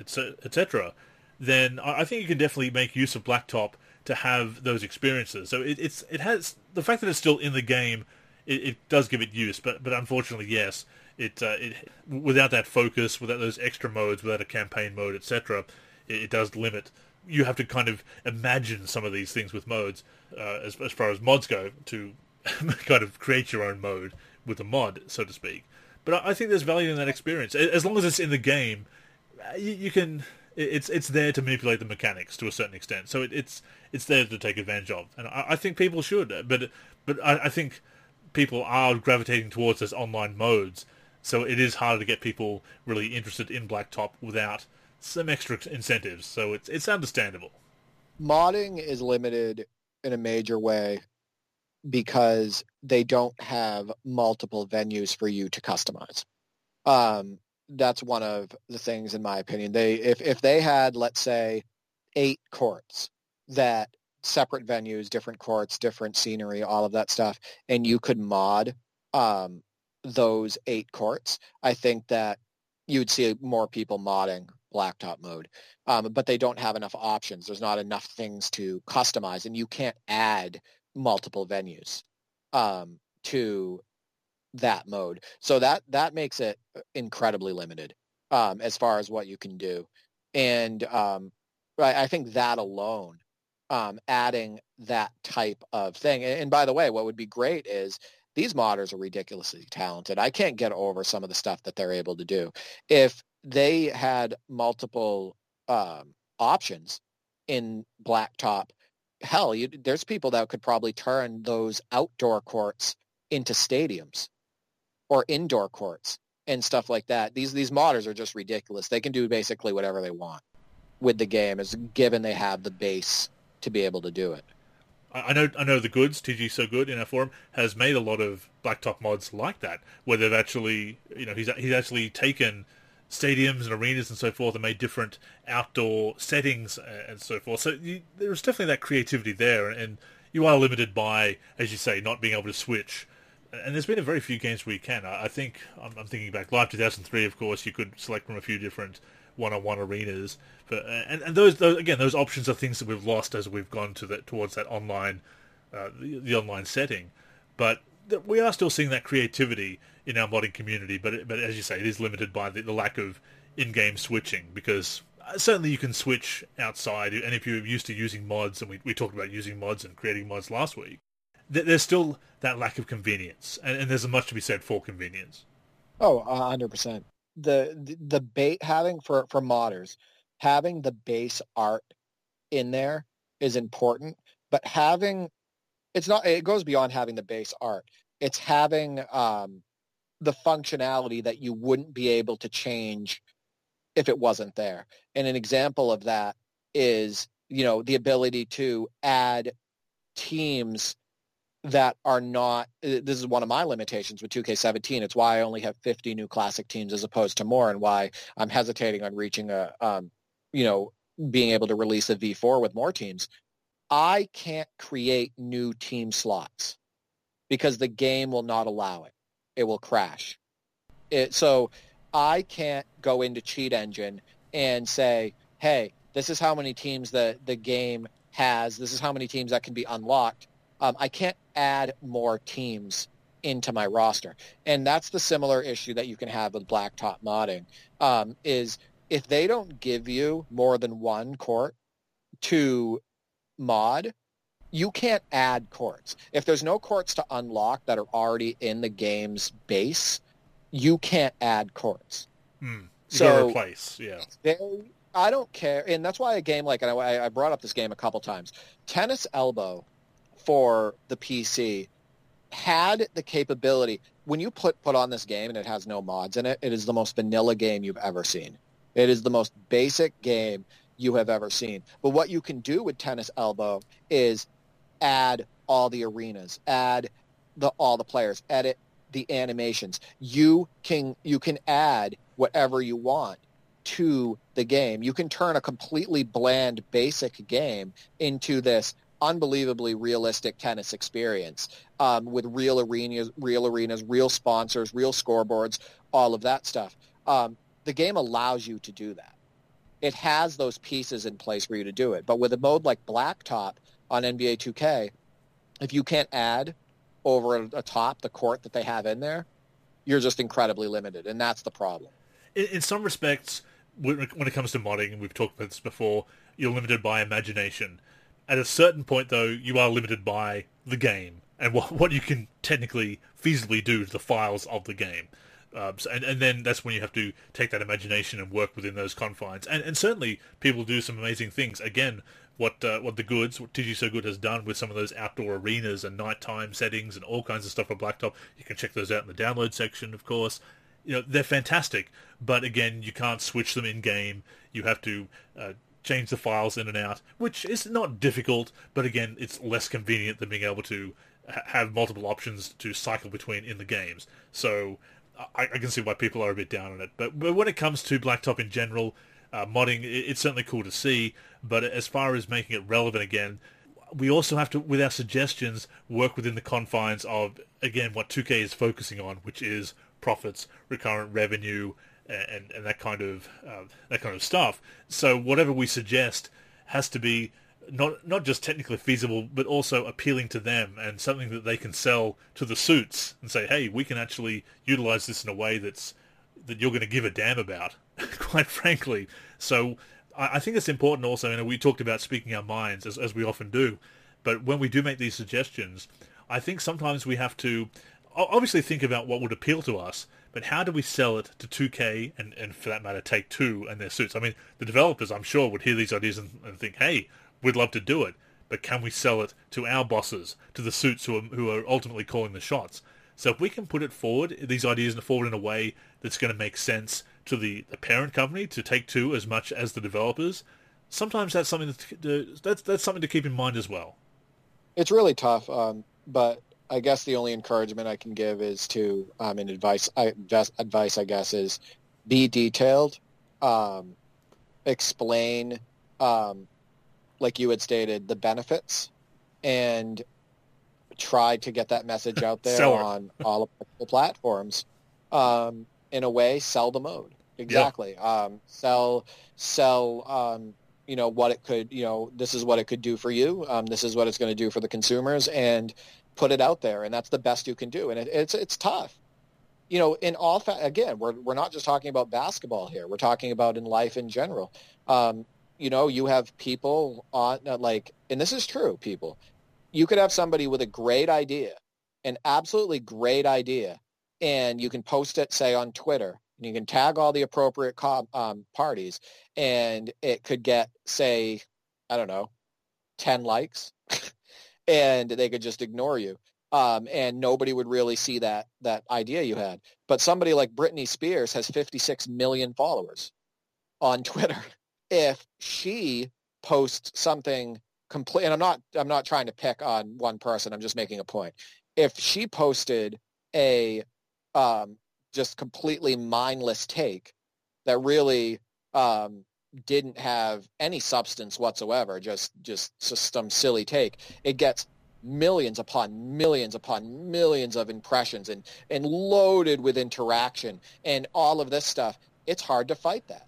S1: etc. Then I think you can definitely make use of Blacktop to have those experiences. So it, it's it has the fact that it's still in the game, it, it does give it use. But but unfortunately, yes, it uh, it without that focus, without those extra modes, without a campaign mode, etc., it, it does limit you have to kind of imagine some of these things with modes uh, as, as far as mods go to kind of create your own mode with a mod, so to speak. But I, I think there's value in that experience as long as it's in the game. Uh, you, you can it's it's there to manipulate the mechanics to a certain extent. So it, it's it's there to take advantage of, and I, I think people should. But but I, I, think people are gravitating towards those online modes. So it is harder to get people really interested in Blacktop without some extra incentives, so it's it's understandable.
S2: Modding is limited in a major way because they don't have multiple venues for you to customize. Um, that's one of the things, in my opinion. They if if they had, let's say, eight courts that separate venues, different courts, different scenery, all of that stuff, and you could mod um, those eight courts, I think that you'd see more people modding blacktop mode. Um, but they don't have enough options. There's not enough things to customize, and you can't add multiple venues um, to that mode. So that that makes it incredibly limited um, as far as what you can do. And um, I, I think that alone, um, adding that type of thing. And, and by the way, what would be great is these modders are ridiculously talented. I can't get over some of the stuff that they're able to do. If they had multiple um, options in blacktop. Hell, you, there's people that could probably turn those outdoor courts into stadiums or indoor courts and stuff like that. These these modders are just ridiculous. They can do basically whatever they want with the game, as given they have the base to be able to do it.
S1: I know I know the goods TG so good in our forum has made a lot of blacktop mods like that, where they've actually you know he's he's actually taken stadiums and arenas and so forth and made different outdoor settings and so forth. So you, there's definitely that creativity there, and you are limited by, as you say, not being able to switch and there's been a very few games where you can. I, I think I'm, I'm, thinking back Live 2003. Of course, you could select from a few different one-on-one arenas, but and, and those, those again, those options are things that we've lost as we've gone to that towards that online, uh, the, the, online setting. But we are still seeing that creativity in our modding community. But but as you say, it is limited by the, the lack of in-game switching because uh, certainly you can switch outside, and if you're used to using mods, and we, we talked about using mods and creating mods last week, th- there's still that lack of convenience, and, and there's much to be said for convenience.
S2: Oh, hundred percent. The the, the bait having for for modders having the base art in there is important, but having it's not it goes beyond having the base art. It's having um, the functionality that you wouldn't be able to change if it wasn't there. And an example of that is, you know, the ability to add teams that are not this is one of my limitations with 2K17 it's why I only have 50 new classic teams as opposed to more and why I'm hesitating on reaching a um, you know being able to release a V4 with more teams. I can't create new team slots because the game will not allow it it will crash. It so I can't go into cheat engine and say hey this is how many teams that the game has. This is how many teams that can be unlocked. Um, I can't add more teams into my roster. And that's the similar issue that you can have with blacktop modding um, is if they don't give you more than one court to mod, you can't add courts. If there's no courts to unlock that are already in the game's base, you can't add courts.
S1: Hmm. So replace, yeah.
S2: They, I don't care, and that's why a game like and I, I brought up this game a couple times. Tennis Elbow for the PC had the capability when you put put on this game and it has no mods in it it is the most vanilla game you've ever seen it is the most basic game you have ever seen but what you can do with tennis elbow is add all the arenas add the all the players edit the animations you can you can add whatever you want to the game you can turn a completely bland basic game into this unbelievably realistic tennis experience um, with real arenas, real arenas, real sponsors, real scoreboards, all of that stuff. Um, the game allows you to do that. It has those pieces in place for you to do it. But with a mode like Blacktop on NBA 2K, if you can't add over a, a top the court that they have in there, you're just incredibly limited, and that's the problem.
S1: In, in some respects, when it comes to modding, we've talked about this before, you're limited by imagination at a certain point, though, you are limited by the game and what, what you can technically feasibly do to the files of the game. Um, so, and, and then that's when you have to take that imagination and work within those confines. And, and certainly people do some amazing things. Again, what uh, what the goods, what TG So Good has done with some of those outdoor arenas and nighttime settings and all kinds of stuff for Blacktop. You can check those out in the download section, of course. You know they're fantastic, but again, you can't switch them in game. You have to uh, change the files in and out, which is not difficult, but again, it's less convenient than being able to ha- have multiple options to cycle between in the games. So I, I, can see why people are a bit down on it. But, but when it comes to Blacktop in general, uh, modding, it, it's certainly cool to see. But as far as making it relevant again, we also have to, with our suggestions, work within the confines of, again, what 2K is focusing on, which is profits, recurrent revenue, and, and that kind of uh, that kind of stuff. So whatever we suggest has to be not not just technically feasible, but also appealing to them and something that they can sell to the suits and say, hey, we can actually utilize this in a way that's that you're going to give a damn about, quite frankly. So I, think it's important also, and we talked about speaking our minds as, as we often do, but when we do make these suggestions, I think sometimes we have to obviously think about what would appeal to us, but how do we sell it to 2K and, and for that matter, Take Two and their suits? I mean, the developers, I'm sure, would hear these ideas and, and think, hey, we'd love to do it, but can we sell it to our bosses, to the suits who are, who are ultimately calling the shots? So if we can put it forward, these ideas forward in a way that's going to make sense to the, the parent company, to Take Two as much as the developers, sometimes that's something to, that's that's something to keep in mind as well.
S2: It's really tough, um, but I guess the only encouragement I can give is to, um, and advice, I, advice, I guess, is be detailed, um, explain, um, like you had stated, the benefits, and try to get that message out there on all of the platforms. Um, in a way, sell the mode exactly. Um, sell sell um, you know what it could you know this is what it could do for you. Um, this is what it's going to do for the consumers, and put it out there. And that's the best you can do. And it, it's it's tough. You know, in all fa- again, we're we're not just talking about basketball here. We're talking about in life in general. Um, you know, you have people on like, and this is true, people you could have somebody with a great idea, an absolutely great idea, and you can post it, say, on Twitter, and you can tag all the appropriate um, parties, and it could get, say, I don't know, 10 likes, and they could just ignore you. Um, and nobody would really see that that idea you had. But somebody like Britney Spears has 56 million followers on Twitter. If she posts something complete and I'm not I'm not trying to pick on one person. I'm just making a point. If she posted a um, just completely mindless take that really um, didn't have any substance whatsoever, just just just some silly take, it gets millions upon millions upon millions of impressions and and loaded with interaction and all of this stuff. It's hard to fight that.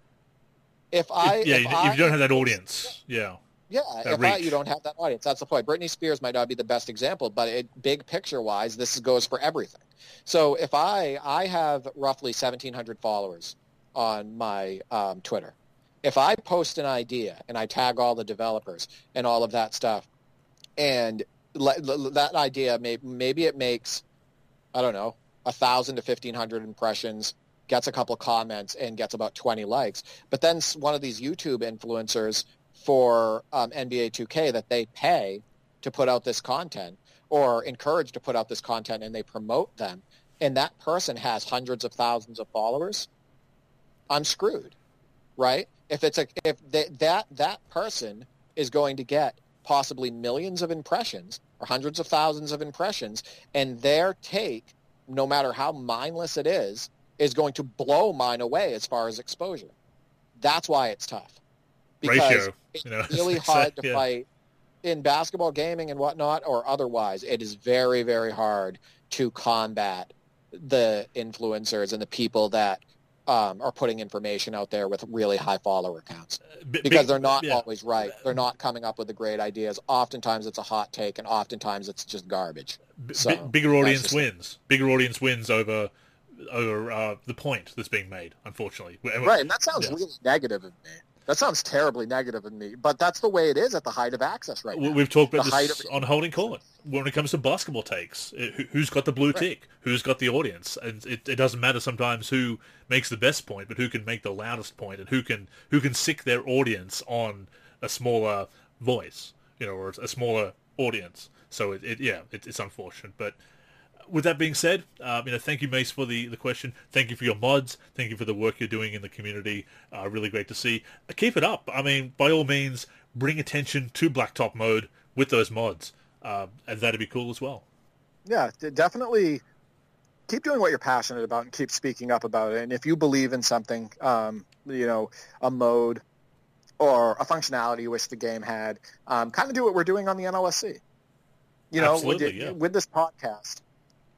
S2: If I
S1: yeah,
S2: if,
S1: if
S2: I,
S1: you don't have that audience, yeah.
S2: Yeah, if I, you don't have that audience, that's the point. Britney Spears might not be the best example, but it, big picture wise, this goes for everything. So if I I have roughly 1,700 followers on my um, Twitter, if I post an idea and I tag all the developers and all of that stuff, and le- that idea may, maybe it makes I don't know a thousand to 1,500 impressions, gets a couple comments, and gets about 20 likes. But then one of these YouTube influencers for um, NBA 2K that they pay to put out this content or encourage to put out this content and they promote them and that person has hundreds of thousands of followers, I'm screwed, right? If it's a if they, that that person is going to get possibly millions of impressions or hundreds of thousands of impressions, and their take, no matter how mindless it is, is going to blow mine away as far as exposure. That's why it's tough because
S1: Ratio,
S2: it's
S1: you know,
S2: really hard to
S1: yeah.
S2: fight in basketball gaming and whatnot or otherwise. It is very, very hard to combat the influencers and the people that um, are putting information out there with really high follower counts because they're not
S1: yeah.
S2: always right. They're not coming up with the great ideas. Oftentimes it's a hot take and oftentimes it's just garbage. So,
S1: bi- bigger audience wins. Bigger audience wins over over uh, the point that's being made. Unfortunately,
S2: Right, and that sounds
S1: Yeah.
S2: really negative of me. That sounds terribly negative of me, but that's the way it is at the height of access right now.
S1: We've talked about
S2: The
S1: this on holding court when it comes to basketball takes. It- who- who's got the blue
S2: Right.
S1: tick? Who's got the audience? And it, it doesn't matter sometimes who makes the best point, but who can make the loudest point and who can who can sick their audience on a smaller voice, you know, or a smaller audience. So it, it yeah, it, it's unfortunate, but with that being said, um, you know, thank you, Mace, for the, the question. Thank you for your mods. Thank you for the work you're doing in the community. Uh, really great to see. Uh, keep it up. I mean, by all means, bring attention to Blacktop mode with those mods, uh, and that'd be cool as well.
S2: Yeah, definitely keep doing what you're passionate about and keep speaking up about it. And if you believe in something, um, you know, a mode or a functionality you wish the game had, um, kind of do what we're doing on the NLSC. You know,
S1: Absolutely,
S2: with,
S1: yeah.
S2: with this podcast,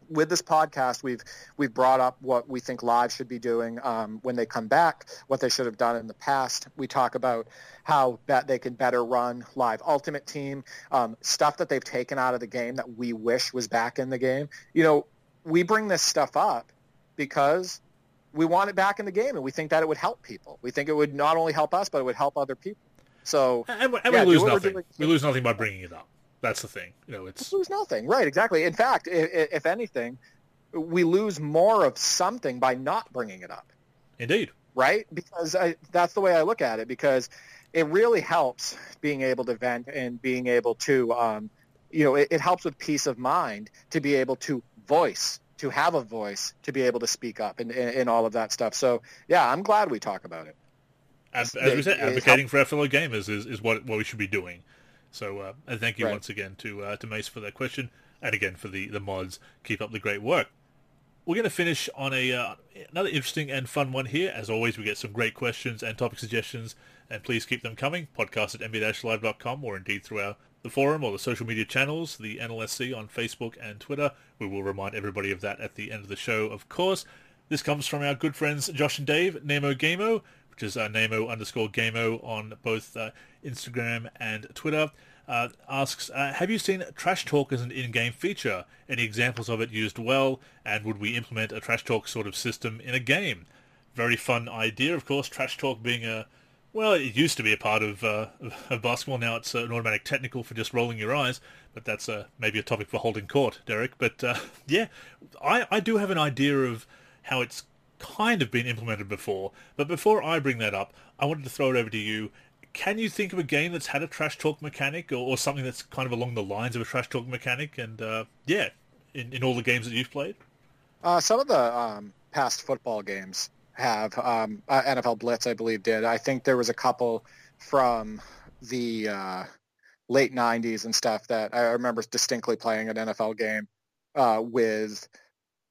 S2: with this podcast, we've we've brought up what we think live should be doing um, when they come back, what they should have done in the past. We talk about how that they can better run live Ultimate Team, um, stuff that they've taken out of the game that we wish was back in the game. You know, we bring this stuff up because we want it back in the game, and we think that it would help people. We think it would not only help us, but it would help other people. So
S1: And, we- and
S2: Yeah,
S1: we lose nothing. We lose nothing by bringing it up. That's the thing. You know, it's
S2: lose nothing, right? Exactly. In fact, if, if anything, we lose more of something by not bringing it up.
S1: indeed.
S2: right? Because I, that's the way I look at it. Because it really helps being able to vent and being able to, um, you know, it, it helps with peace of mind to be able to voice, to have a voice, to be able to speak up and, and, and all of that stuff. So yeah, I'm glad we talk about it.
S1: As,
S2: It-
S1: as we said, advocating for our fellow gamers is, is what what we should be doing. So, uh, and thank you
S2: Right.
S1: once again to uh, to Mace for that question, and again for the, the mods. Keep up the great work. We're going to finish on a uh, another interesting and fun one here. As always, we get some great questions and topic suggestions, and please keep them coming. Podcast at nba-live.com or indeed through our the forum or the social media channels, the NLSC on Facebook and Twitter. We will remind everybody of that at the end of the show, of course. This comes from our good friends Josh and Dave, Nemo Gamo, which is uh, Nemo underscore Gamo on both uh, Instagram and Twitter. Uh, asks, uh, have you seen trash talk as an in-game feature? Any examples of it used well? And would we implement a trash talk sort of system in a game? Very fun idea, of course. Trash talk being a well, it used to be a part of, uh, of basketball. Now it's an automatic technical for just rolling your eyes. But that's uh, maybe a topic for holding court, Derek. But yeah, I, I do have an idea of how it's kind of been implemented before. But before I bring that up, I wanted to throw it over to you. Can you think of a game that's had a trash talk mechanic or, or something that's kind of along the lines of a trash talk mechanic? And uh, yeah, in, in all the games that you've played?
S2: Uh, some of the um, past football games have. Um, uh, NFL Blitz, I believe, did. I think there was a couple from the uh, late '90s and stuff that I remember distinctly playing an NFL game uh, with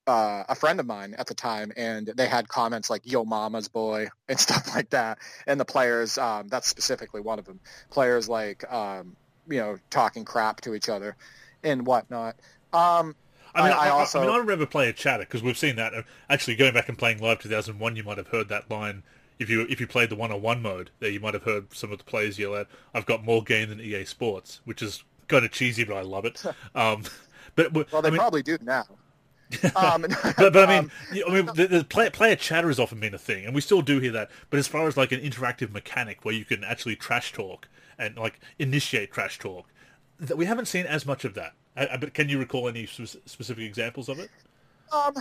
S2: uh, a friend of mine at the time, and they had comments like "Yo, Mama's boy" and stuff like that. And the players, um, that's specifically one of them. Players like um, you know talking crap to each other and whatnot. Um,
S1: I mean, I, I, also, I mean, I remember playing chatter because we've seen that. Uh, actually, going back and playing live 2001, you might have heard that line. If you if you played the one-on-one mode, there you might have heard some of the players yell out, "I've got more game than EA Sports," which is kind of cheesy, but I love it. Um, but
S2: well, they
S1: I mean,
S2: probably do now.
S1: um, but, but I mean, um, I mean, the, the player, player chatter has often been a thing, and we still do hear that. But as far as like an interactive mechanic where you can actually trash talk and like initiate trash talk, that we haven't seen as much of that. I, but can you recall any specific examples of it?
S2: Um,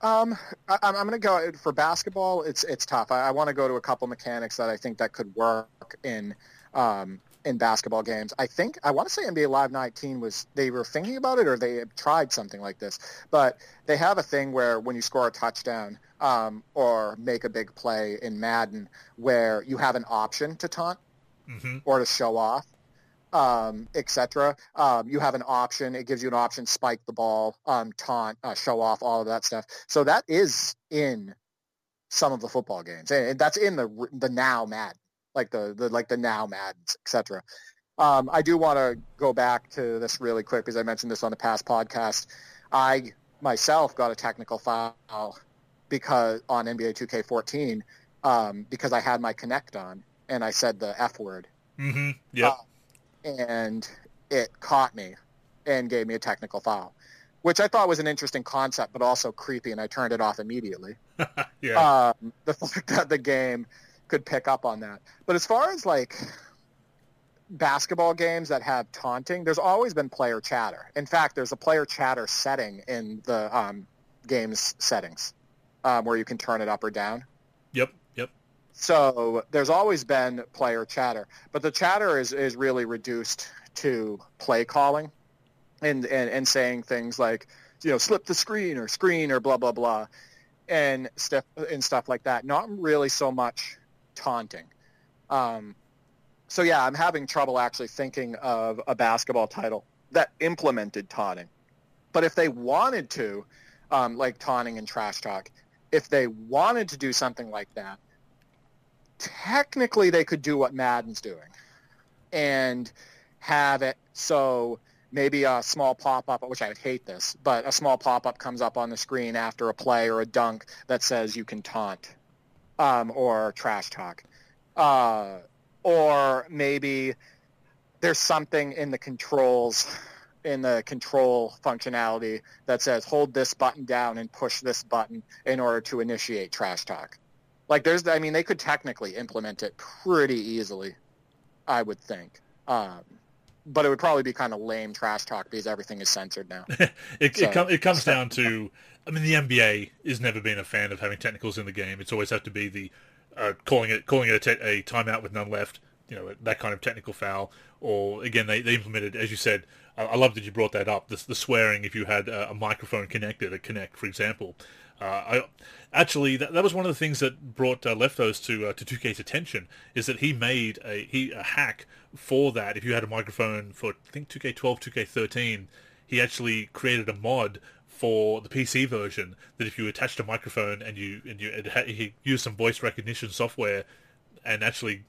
S2: um, I, am going to go for basketball. It's it's tough. I, I want to go to a couple mechanics that I think that could work in um, in basketball games. I think I want to say NBA Live 19 was they were thinking about it or they tried something like this, but they have a thing where when you score a touchdown um, or make a big play in Madden, where you have an option to taunt mm-hmm. or to show off um, etc. Um, you have an option. It gives you an option, spike the ball, um, taunt, uh, show off, all of that stuff. So that is in some of the football games, and that's in the the now Madden, like the, the like the now Maddens, etc. Um, I do want to go back to this really quick because I mentioned this on the past podcast. I myself got a technical foul because on NBA 2K14 um, because I had my Kinect on and I said the F word.
S1: Mm-hmm. Yeah. Uh,
S2: and it caught me and gave me a technical foul, which I thought was an interesting concept, but also creepy, and I turned it off immediately.
S1: yeah. Um,
S2: the fact that the game could pick up on that. But as far as like basketball games that have taunting, there's always been player chatter. In fact, there's a player chatter setting in the um, game's settings um, where you can turn it up or down.
S1: Yep. Yep.
S2: So there's always been player chatter, but the chatter is, is really reduced to play calling and, and, and saying things like, you know, slip the screen or screen or blah, blah, blah, and stuff, and stuff like that. Not really so much taunting. Um, so yeah, I'm having trouble actually thinking of a basketball title that implemented taunting. But if they wanted to, um, like taunting and trash talk, if they wanted to do something like that, technically they could do what Madden's doing and have it so maybe a small pop-up, which I would hate this, but a small pop-up comes up on the screen after a play or a dunk that says you can taunt um, or trash talk. Uh, or maybe there's something in the controls in the control functionality that says hold this button down and push this button in order to initiate trash talk. Like there's, I mean, they could technically implement it pretty easily, I would think. Um, but it would probably be kind of lame trash talk because everything is censored now.
S1: it, so, it, com- it, comes down to, I mean, the NBA has never been a fan of having technicals in the game. It's always have to be the uh, calling it calling it a, te- a timeout with none left, you know, that kind of technical foul. Or again, they, they implemented, as you said, I, I love that you brought that up. The, the swearing if you had a, a microphone connected, a Kinect, for example. Uh, I actually that, that was one of the things that brought uh, Leftos to uh, to 2K's attention is that he made a he a hack for that. If you had a microphone for I think 2K12, 2K13, he actually created a mod for the PC version that if you attached a microphone and you and you had, he used some voice recognition software and actually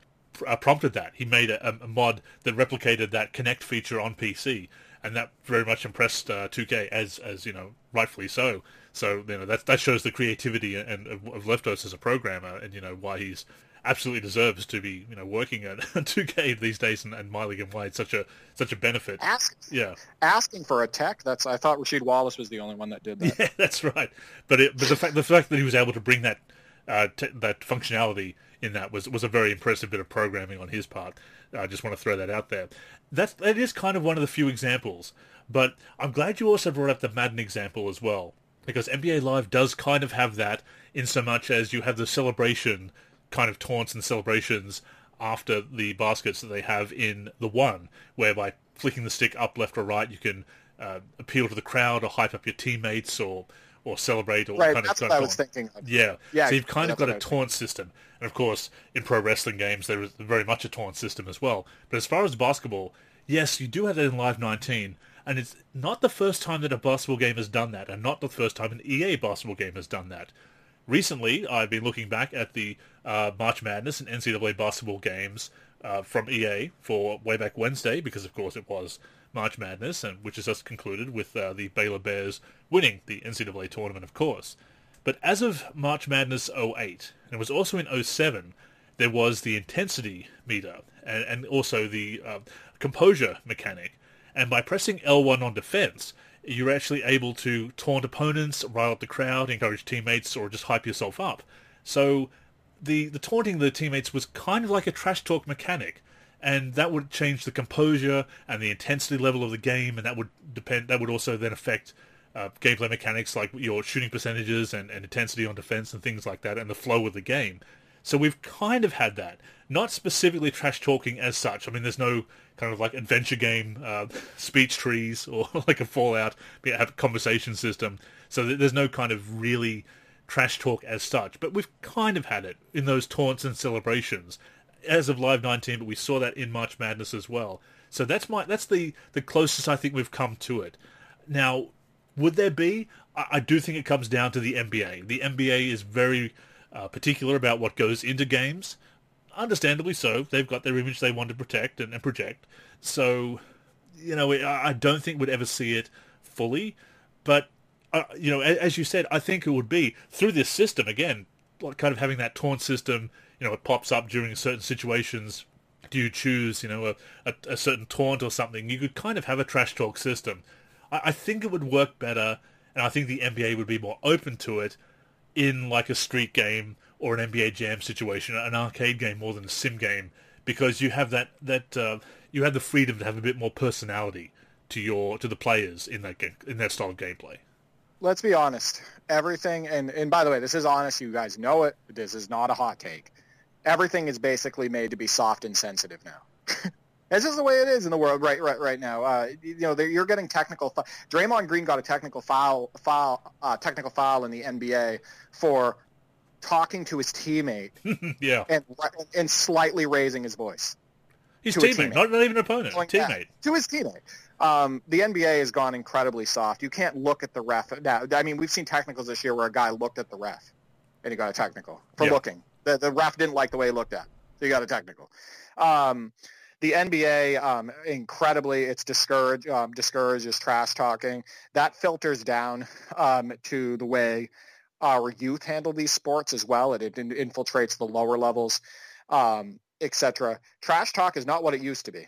S1: uh, prompted that. He made a, a, mod that replicated that Kinect feature on PC, and that very much impressed uh, 2K, as as you know, rightfully so. So you know that that shows the creativity and, of, of Leftos as a programmer, and you know why he's absolutely deserves to be you know working at 2K these days and, and My League and why it's such a such a benefit.
S2: Ask,
S1: yeah,
S2: asking for a tech. That's I thought Rasheed Wallace was the only one that did that.
S1: Yeah, that's right. But it, but the fact the fact that he was able to bring that uh, t- that functionality in that was was a very impressive bit of programming on his part. I just want to throw that out there. That's that is kind of one of the few examples. But I'm glad you also brought up the Madden example as well, because NBA Live does kind of have that in so much as you have the celebration kind of taunts and celebrations after the baskets that they have in the one, where by flicking the stick up, left, or right, you can uh, appeal to the crowd or hype up your teammates or or celebrate or
S2: right,
S1: kind
S2: that's
S1: of
S2: what I was thinking.
S1: Of. Yeah,
S2: yeah.
S1: So you've kind of got a taunt system, and of course, in pro wrestling games, there is very much a taunt system as well. But as far as basketball, yes, you do have that in Live 19, and it's not the first time that a basketball game has done that, and not the first time an EA basketball game has done that. Recently, I've been looking back at the uh, March Madness and NCAA basketball games uh, from EA for way back Wednesday, because of course it was March Madness, and which has just concluded with uh, the Baylor Bears winning the NCAA tournament, of course. But as of March Madness 08, and it was also in 07, there was the intensity meter and, and also the uh, composure mechanic. And by pressing L1 on defense, you're actually able to taunt opponents, rile up the crowd, encourage teammates, or just hype yourself up. So the the taunting the teammates was kind of like a trash talk mechanic, and that would change the composure and the intensity level of the game, and that would depend. That would also then affect uh, gameplay mechanics like your shooting percentages and, and intensity on defense and things like that, and the flow of the game. So we've kind of had that, not specifically trash talking as such. I mean, there's no kind of like adventure game uh, speech trees or like a Fallout conversation system. So there's no kind of really trash talk as such. But we've kind of had it in those taunts and celebrations as of Live 19. But we saw that in March Madness as well. So that's my that's the the closest I think we've come to it. Now, would there be? I, I do think it comes down to the NBA. The NBA is very uh, particular about what goes into games. Understandably so. They've got their image they want to protect and, and project. So, you know, I, don't think we'd ever see it fully. But, uh, you know, as, as you said, I think it would be through this system, again, like kind of having that taunt system, you know, it pops up during certain situations. Do you choose, you know, a, a, a certain taunt or something? You could kind of have a trash talk system. I, I think it would work better, and I think the NBA would be more open to it in like a street game or an NBA Jam situation, an arcade game more than a sim game, because you have that that uh, you have the freedom to have a bit more personality to your to the players in that game in that style of gameplay.
S2: Let's be honest. Everything, and and by the way, this is honest. You guys know it. This is not a hot take. Everything is basically made to be soft and sensitive now. This is the way it is in the world right right right now. Uh, you know, you're getting technical. Draymond Green got a technical foul, foul, uh, technical foul in the NBA for talking to his teammate.
S1: yeah,
S2: and and slightly raising his voice.
S1: His teammate, teammate, not, even an opponent, teammate.
S2: To his teammate. Um, the NBA has gone incredibly soft. You can't look at the ref. Now, I mean, we've seen technicals this year where a guy looked at the ref and he got a technical for yeah. looking. The, the ref didn't like the way he looked at. So he got a technical. Um, the NBA, um, incredibly, it's discouraged, um, discourages trash talking. That filters down um, to the way our youth handle these sports as well. It, it infiltrates the lower levels, um, etc. Trash talk is not what it used to be.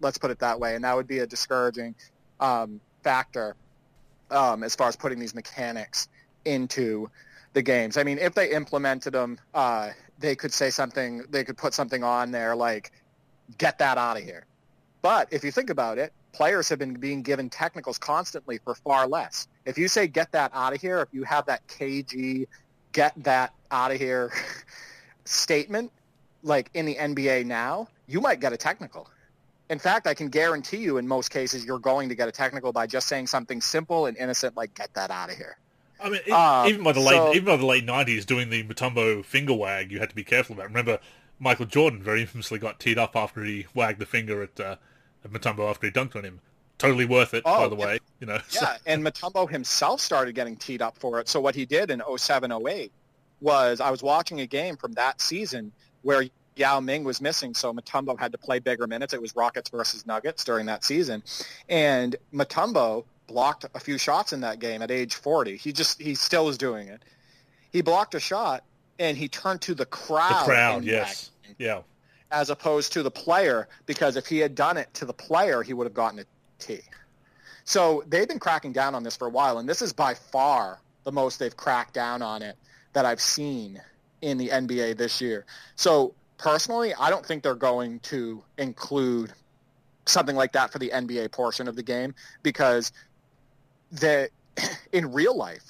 S2: Let's put it that way, and that would be a discouraging um, factor um, as far as putting these mechanics into the games. I mean, if they implemented them, uh, they could say something. They could put something on there like get that out of here. But if you think about it, players have been being given technicals constantly for far less. If you say get that out of here, if you have that KG get that out of here statement, like in the NBA now, you might get a technical. In fact, I can guarantee you in most cases you're going to get a technical by just saying something simple and innocent like get that out of here.
S1: I mean, um, even by the late so, even by the late nineties, doing the Mutombo finger wag, you had to be careful about. Remember, Michael Jordan very infamously got teed up after he wagged the finger at, uh, at Mutombo after he dunked on him. Totally worth it, oh, by the way. You know,
S2: yeah, so. and Mutombo himself started getting teed up for it. So what he did in 07, 08 was I was watching a game from that season where Yao Ming was missing, so Mutombo had to play bigger minutes. It was Rockets versus Nuggets during that season, and Mutombo blocked a few shots in that game at age 40. He just he still is doing it. He blocked a shot and he turned to the crowd.
S1: The crowd, yes, yeah.
S2: As opposed to the player, because if he had done it to the player, he would have gotten a T. So they've been cracking down on this for a while, and this is by far the most they've cracked down on it that I've seen in the NBA this year. So personally, I don't think they're going to include something like that for the NBA portion of the game because that in real life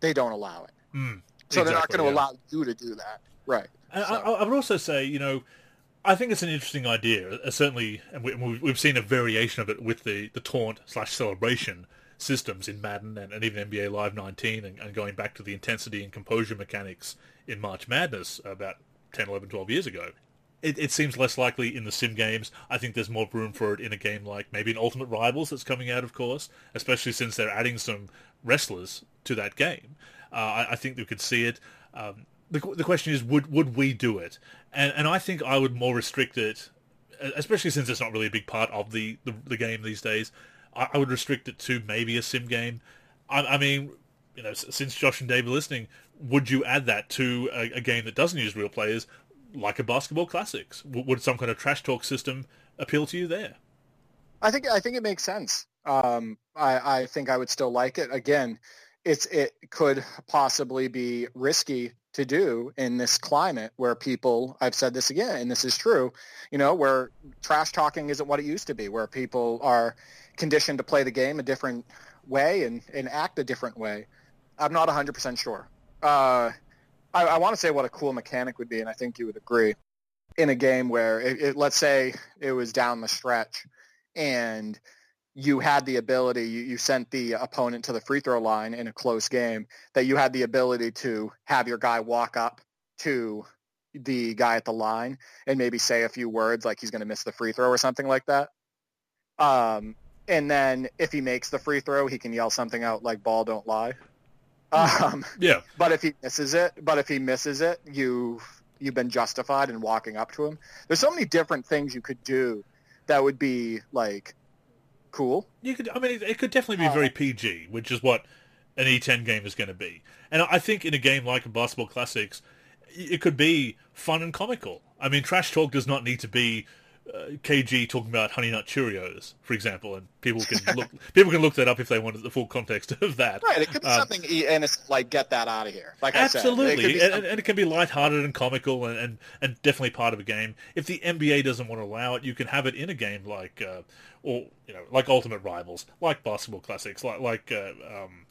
S2: they don't allow it.
S1: Mm,
S2: so
S1: exactly,
S2: they're not going to
S1: yeah.
S2: allow you to do that, right?
S1: And
S2: So-
S1: I, I would also say, you know, I think it's an interesting idea. Uh, certainly, and we, we've- we've seen a variation of it with the, the taunt slash celebration systems in Madden and, and even NBA Live 19 and, and going back to the intensity and composure mechanics in March Madness about 10, 11, 12 years ago. It, it seems less likely in the sim games. I think there's more room for it in a game like maybe an Ultimate Rivals that's coming out, of course, especially since they're adding some wrestlers to that game. Uh, I, I think we could see it. Um, the, the question is, would would we do it? And and I think I would more restrict it, especially since it's not really a big part of the, the, the game these days. I, I would restrict it to maybe a sim game. I, I mean, you know, since Josh and Dave are listening, would you add that to a, a game that doesn't use real players, like a basketball classics? W- would some kind of trash talk system appeal to you there?
S2: I think I think it makes sense. Um, I, I think I would still like it. Again, it's it could possibly be risky to do in this climate where people. I've said this again, and this is true. You know, where trash talking isn't what it used to be, where people are conditioned to play the game a different way and, and act a different way. I'm not 100% sure. Uh, I, I want to say what a cool mechanic would be, and I think you would agree. In a game where, it, it, let's say it was down the stretch, and you had the ability, you, you sent the opponent to the free throw line in a close game, that you had the ability to have your guy walk up to the guy at the line and maybe say a few words like he's going to miss the free throw or something like that. Um, and then if he makes the free throw, he can yell something out like "ball don't lie." Um,
S1: Yeah,
S2: but if he misses it, but if he misses it, you you've been justified in walking up to him. There's so many different things you could do that would be like cool.
S1: You could. I mean, it, it could definitely be
S2: Uh,
S1: very PG, which is what an E10 game is going to be. And I think in a game like Basketball Classics, it could be fun and comical. I mean, trash talk does not need to be uh, KG talking about Honey Nut Cheerios, for example, and people can look people can look that up if they wanted the full context of that.
S2: Right. It could be
S1: Um,
S2: something and it's like get that out of here. Like I said,
S1: Absolutely, and, and it can be lighthearted and comical, and, and, and definitely part of a game. If the NBA doesn't want to allow it, you can have it in a game like, uh, or you know, like Ultimate Rivals, like Basketball Classics, like like uh, um,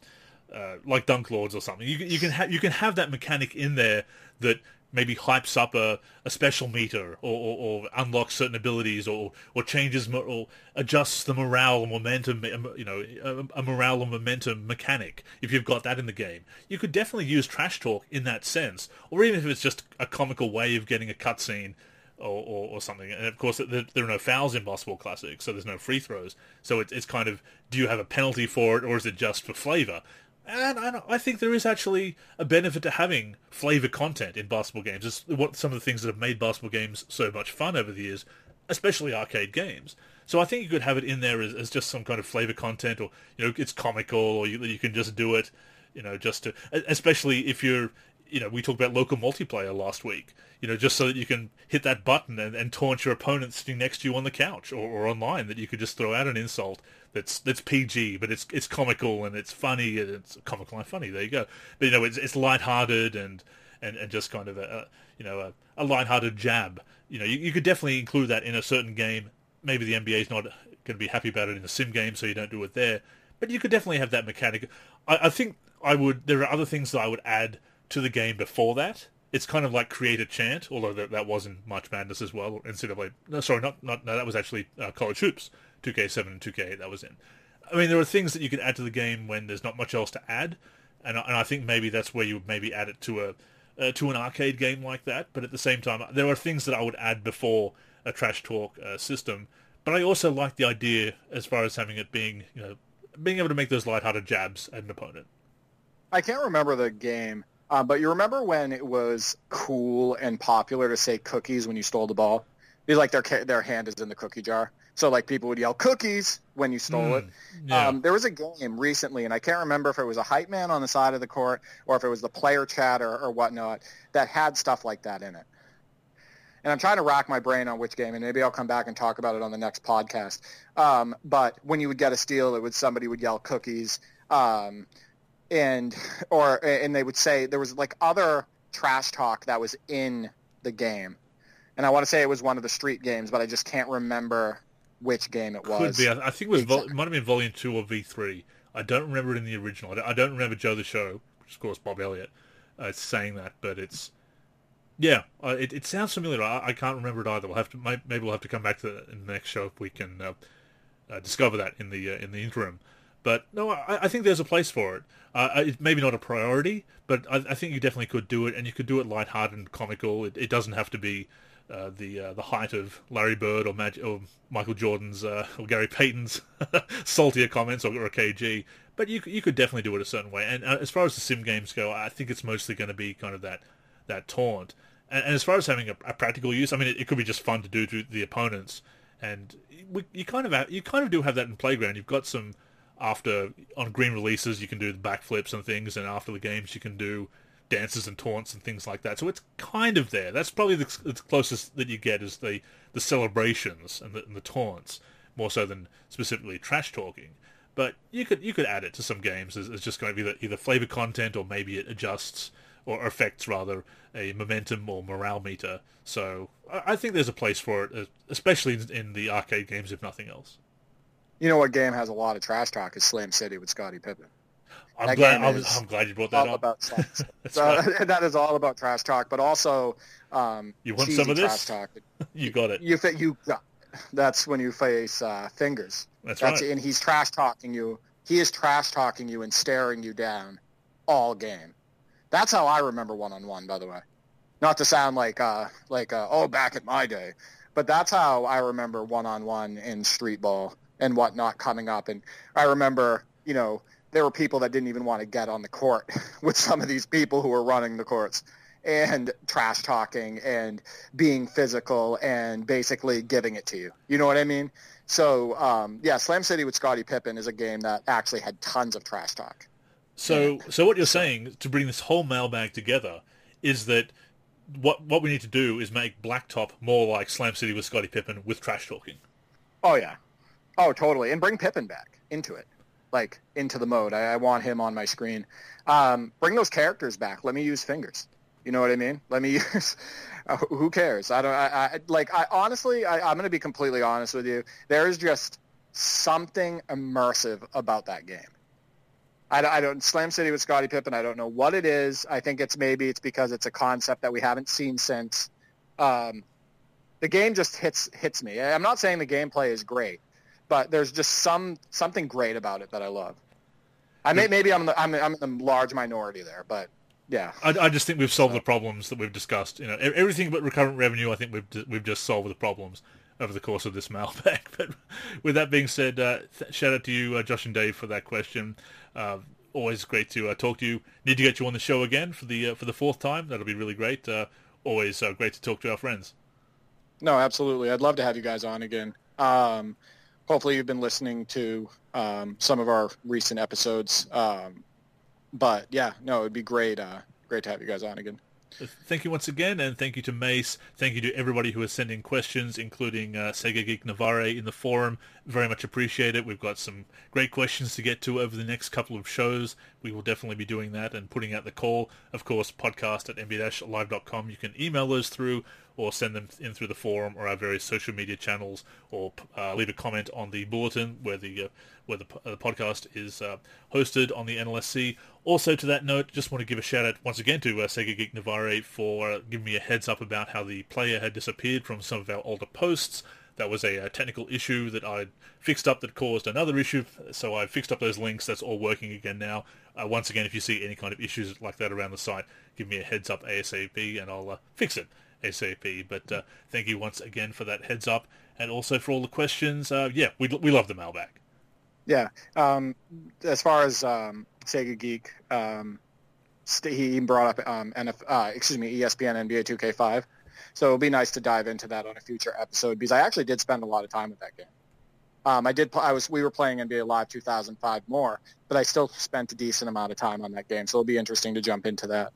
S1: uh, like Dunk Lords or something. You you can have you can have that mechanic in there that maybe hypes up a, a special meter or, or, or unlocks certain abilities or or changes mo- or adjusts the morale and momentum you know a, a morale and momentum mechanic if you've got that in the game you could definitely use trash talk in that sense or even if it's just a comical way of getting a cutscene or, or, or something. And of course, there, there are no fouls in basketball classics, so there's no free throws. So it, it's kind of, do you have a penalty for it, or is it just for flavor? And I, I think there is actually a benefit to having flavor content in basketball games. It's what some of the things that have made basketball games so much fun over the years, especially arcade games. So I think you could have it in there as, as just some kind of flavor content, or you know, it's comical, or you, you can just do it, you know, just to, especially if you're, you know, we talked about local multiplayer last week, you know, just so that you can hit that button and, and taunt your opponent sitting next to you on the couch or, or online, that you could just throw out an insult that's that's PG, but it's it's comical and it's funny and it's comical and funny. There you go. But you know, it's it's lighthearted and and, and just kind of a, a you know a, a lighthearted jab. You know, you, you could definitely include that in a certain game. Maybe the NBA is not going to be happy about it in a sim game, so you don't do it there. But you could definitely have that mechanic. I, I think I would. There are other things that I would add to the game before that. It's kind of like create a chant, although that, that was in March Madness as well. NCAA, no, sorry, not not no, that was actually uh, College Hoops, 2K7 and 2K8 that was in. I mean, there are things that you can add to the game when there's not much else to add, and I- and I think maybe that's where you would maybe add it to a uh, to an arcade game like that. But at the same time, there are things that I would add before a trash talk uh, system. But I also like the idea as far as having it being you know being able to make those lighthearted jabs at an opponent.
S2: I can't remember the game Uh, but you remember when it was cool and popular to say cookies when you stole the ball? Be like their their hand is in the cookie jar. So like people would yell cookies when you stole mm, it. Yeah. Um, there was a game recently, and I can't remember if it was a hype man on the side of the court or if it was the player chat or, or whatnot that had stuff like that in it. And I'm trying to rack my brain on which game, and maybe I'll come back and talk about it on the next podcast. Um, but when you would get a steal, it would somebody would yell cookies, um, and or and they would say there was like other trash talk that was in the game and I want to say it was one of the street games, but I just can't remember which game it was.
S1: Could be. I think it was exactly. vol- it might have been Volume Two or V Three. I don't remember it in the original. I don't remember Joe the Show, which is of course Bobbito, uh, saying that, but it's yeah, uh, it, it sounds familiar. I, I, can't remember it either. We'll have to maybe we'll have to come back to that in the next show if we can uh, uh discover that in the uh, in the interim. But no, I, I, think there's a place for it. Uh, it's maybe not a priority, but I, I, think you definitely could do it, and you could do it lighthearted and comical. It, it doesn't have to be uh, the uh, the height of Larry Bird or, Mag- or Michael Jordan's uh, or Gary Payton's saltier comments or, or KG, but you you could definitely do it a certain way. And uh, as far as the sim games go, I think it's mostly going to be kind of that that taunt. And, and as far as having a, a practical use, I mean, it, it, could be just fun to do to the opponents. And we, you kind of have, you kind of do have that in playground. You've got some after on green releases, you can do backflips and things, and after the games, you can do dances and taunts and things like that. So it's kind of there. That's probably the, the closest that you get is the the celebrations and the, and the taunts more so than specifically trash talking. But you could you could add it to some games as, as just going to be either, either flavor content or maybe it adjusts or affects rather a momentum or morale meter. So I, I think there's a place for it, uh, especially in the arcade games, if nothing else.
S2: You know what game has a lot of trash talk is Slam City with Scottie Pippen.
S1: I'm glad. I'm, I'm, glad you brought that
S2: all up. About so, that is all about trash talk, but also um,
S1: you want some of this? Talk. you got it.
S2: You you got. That's when you face uh, fingers.
S1: That's, that's right.
S2: And he's trash talking you. He is trash talking you and staring you down all game. That's how I remember one on one. By the way, not to sound like uh, like uh, oh back at my day, but that's how I remember one on one in street ball and whatnot coming up. And I remember you know there were people that didn't even want to get on the court with some of these people who were running the courts and trash talking and being physical and basically giving it to you. You know what I mean? So um, yeah, Slam City with Scottie Pippen is a game that actually had tons of trash talk.
S1: So, so what you're saying to bring this whole mailbag together is that what what we need to do is make Blacktop more like Slam City with Scottie Pippen with trash talking.
S2: Oh yeah, oh totally, and bring Pippen back into it like into the mode. I, I want him on my screen. Um, bring those characters back. Let me use fingers. You know what I mean? Let me use. Uh, who cares? I don't. I, I like. I honestly. I, I'm going to be completely honest with you. There is just something immersive about that game. I, I don't Slam City with Scottie Pippen. I don't know what it is. I think it's maybe it's because it's a concept that we haven't seen since. Um, the game just hits hits me. I'm not saying the gameplay is great, but there's just some something great about it that I love. I may, maybe I'm the, I'm I'm in the large minority there, but yeah.
S1: I, I just think we've solved so. the problems that we've discussed. You know, everything but recurrent revenue. I think we've we've just solved the problems over the course of this mailbag. But with that being said, uh, th- shout out to you, uh, Josh and Dave, for that question. Uh, always great to uh, talk to you. Need to get you on the show again for the uh, for the fourth time. That'll be really great. Uh, always great to talk to our friends.
S2: No, absolutely. I'd love to have you guys on again. Um, hopefully you've been listening to um, some of our recent episodes. Um, but yeah, no, it'd be great, uh, great to have you guys on again.
S1: Thank you once again, and thank you to Mace. Thank you to everybody who is sending questions, including uh, Sega Geek Navarre in the forum. Very much appreciate it. We've got some great questions to get to over the next couple of shows. We will definitely be doing that and putting out the call. Of course, podcast at nba-live.com. You can email those through or send them in through the forum or our various social media channels, or uh, leave a comment on the bulletin where the uh, where the, uh, the, podcast is uh, hosted on the NLSC. Also, to that note, just want to give a shout out once again to uh, Sega Geek Navarre for uh, giving me a heads up about how the player had disappeared from some of our older posts. That was a, a technical issue that I fixed up that caused another issue, so I fixed up those links. That's all working again now. once again, if you see any kind of issues like that around the site, give me a heads up ASAP and I'll fix it. ASAP. But uh, thank you once again for that heads up and also for all the questions. Uh, yeah, we, we love the mailbag.
S2: Yeah. Um, as far as um, Sega Geek, um, he brought up um, NF, uh, excuse me, ESPN NBA 2K5. So it'll be nice to dive into that on a future episode because I actually did spend a lot of time with that game. Um, I did. I was. We were playing NBA Live 2005 more, but I still spent a decent amount of time on that game. So it'll be interesting to jump into that.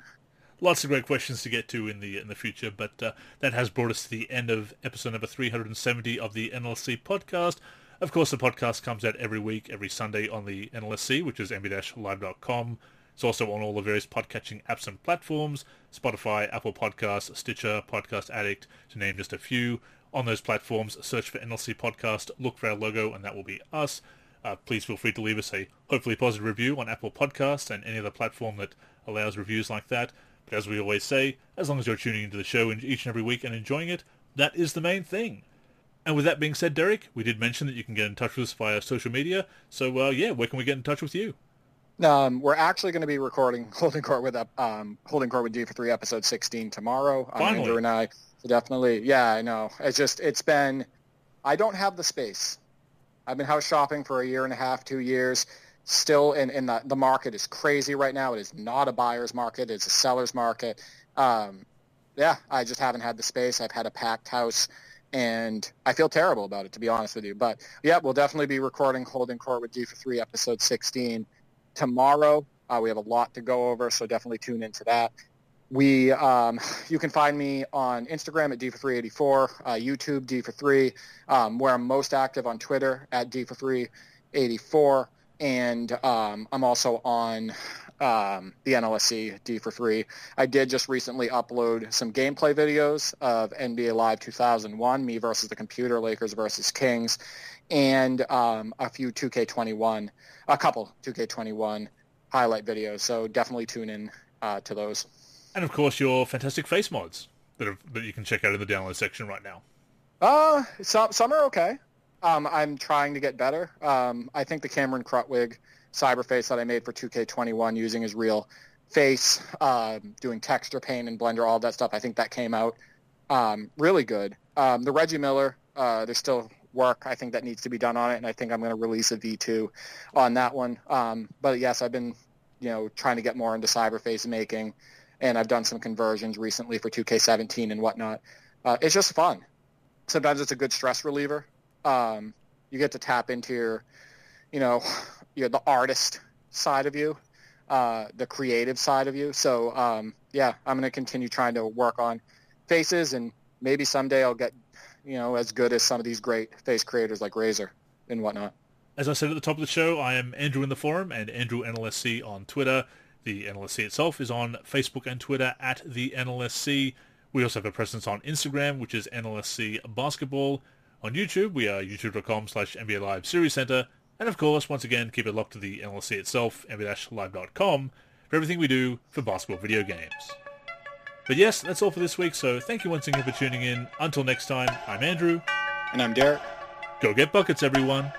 S1: Lots of great questions to get to in the in the future, but uh, that has brought us to the end of episode number 370 of the NLSC podcast. Of course, the podcast comes out every week, every Sunday on the NLSC, which is nba-live.com. It's also on all the various podcatching apps and platforms, Spotify, Apple Podcasts, Stitcher, Podcast Addict, to name just a few on those platforms, search for NLSC Podcast, look for our logo, and that will be us. Uh, please feel free to leave us a hopefully positive review on Apple Podcasts and any other platform that allows reviews like that. But as we always say, as long as you're tuning into the show each and every week and enjoying it, that is the main thing. And with that being said, Derek, we did mention that you can get in touch with us via social media. So uh, yeah, where can we get in touch with you?
S2: Um, we're actually going to be recording Holding Court with um, Holding Court with D for three, episode sixteen tomorrow.
S1: Finally.
S2: Andrew and I so definitely, yeah, I know. It's just it's been. I don't have the space. I've been house shopping for a year and a half, two years. Still, in, in the the market is crazy right now. It is not a buyer's market; it's a seller's market. Um, yeah, I just haven't had the space. I've had a packed house, and I feel terrible about it, to be honest with you. But yeah, we'll definitely be recording Holding Court with D for three, episode sixteen tomorrow. Uh, we have a lot to go over, so definitely tune into that. We, um, you can find me on Instagram at D for 384, uh, YouTube D for 3, um, where I'm most active on Twitter at D for 384, and um, I'm also on um, the NLSC D for 3. I did just recently upload some gameplay videos of NBA Live 2001, me versus the computer, Lakers versus Kings, and um, a few 2K21, a couple 2K21 highlight videos. So definitely tune in uh, to those.
S1: And of course, your fantastic face mods that, are, that you can check out in the download section right now.
S2: Uh, some some are okay. Um, I'm trying to get better. Um, I think the Cameron Krutwig cyberface that I made for 2K21 using his real face, uh, doing texture paint and Blender, all that stuff. I think that came out um, really good. Um, the Reggie Miller, uh, there's still work I think that needs to be done on it, and I think I'm going to release a V2 on that one. Um, but yes, I've been you know trying to get more into cyberface making and I've done some conversions recently for 2K17 and whatnot. Uh, it's just fun. Sometimes it's a good stress reliever. Um, you get to tap into your, you know, your, the artist side of you, uh, the creative side of you. So um, yeah, I'm going to continue trying to work on faces, and maybe someday I'll get, you know, as good as some of these great face creators like Razor and whatnot.
S1: As I said at the top of the show, I am Andrew in the forum and Andrew NLSC on Twitter. The NLSC itself is on Facebook and Twitter at the NLSC. We also have a presence on Instagram, which is NLSC Basketball. On YouTube, we are youtube.com slash NBA Live Series Center. And of course, once again, keep it locked to the NLSC itself, nba-live.com, for everything we do for basketball video games. But yes, that's all for this week, so thank you once again for tuning in. Until next time, I'm Andrew.
S2: And I'm Derek.
S1: Go get buckets, everyone.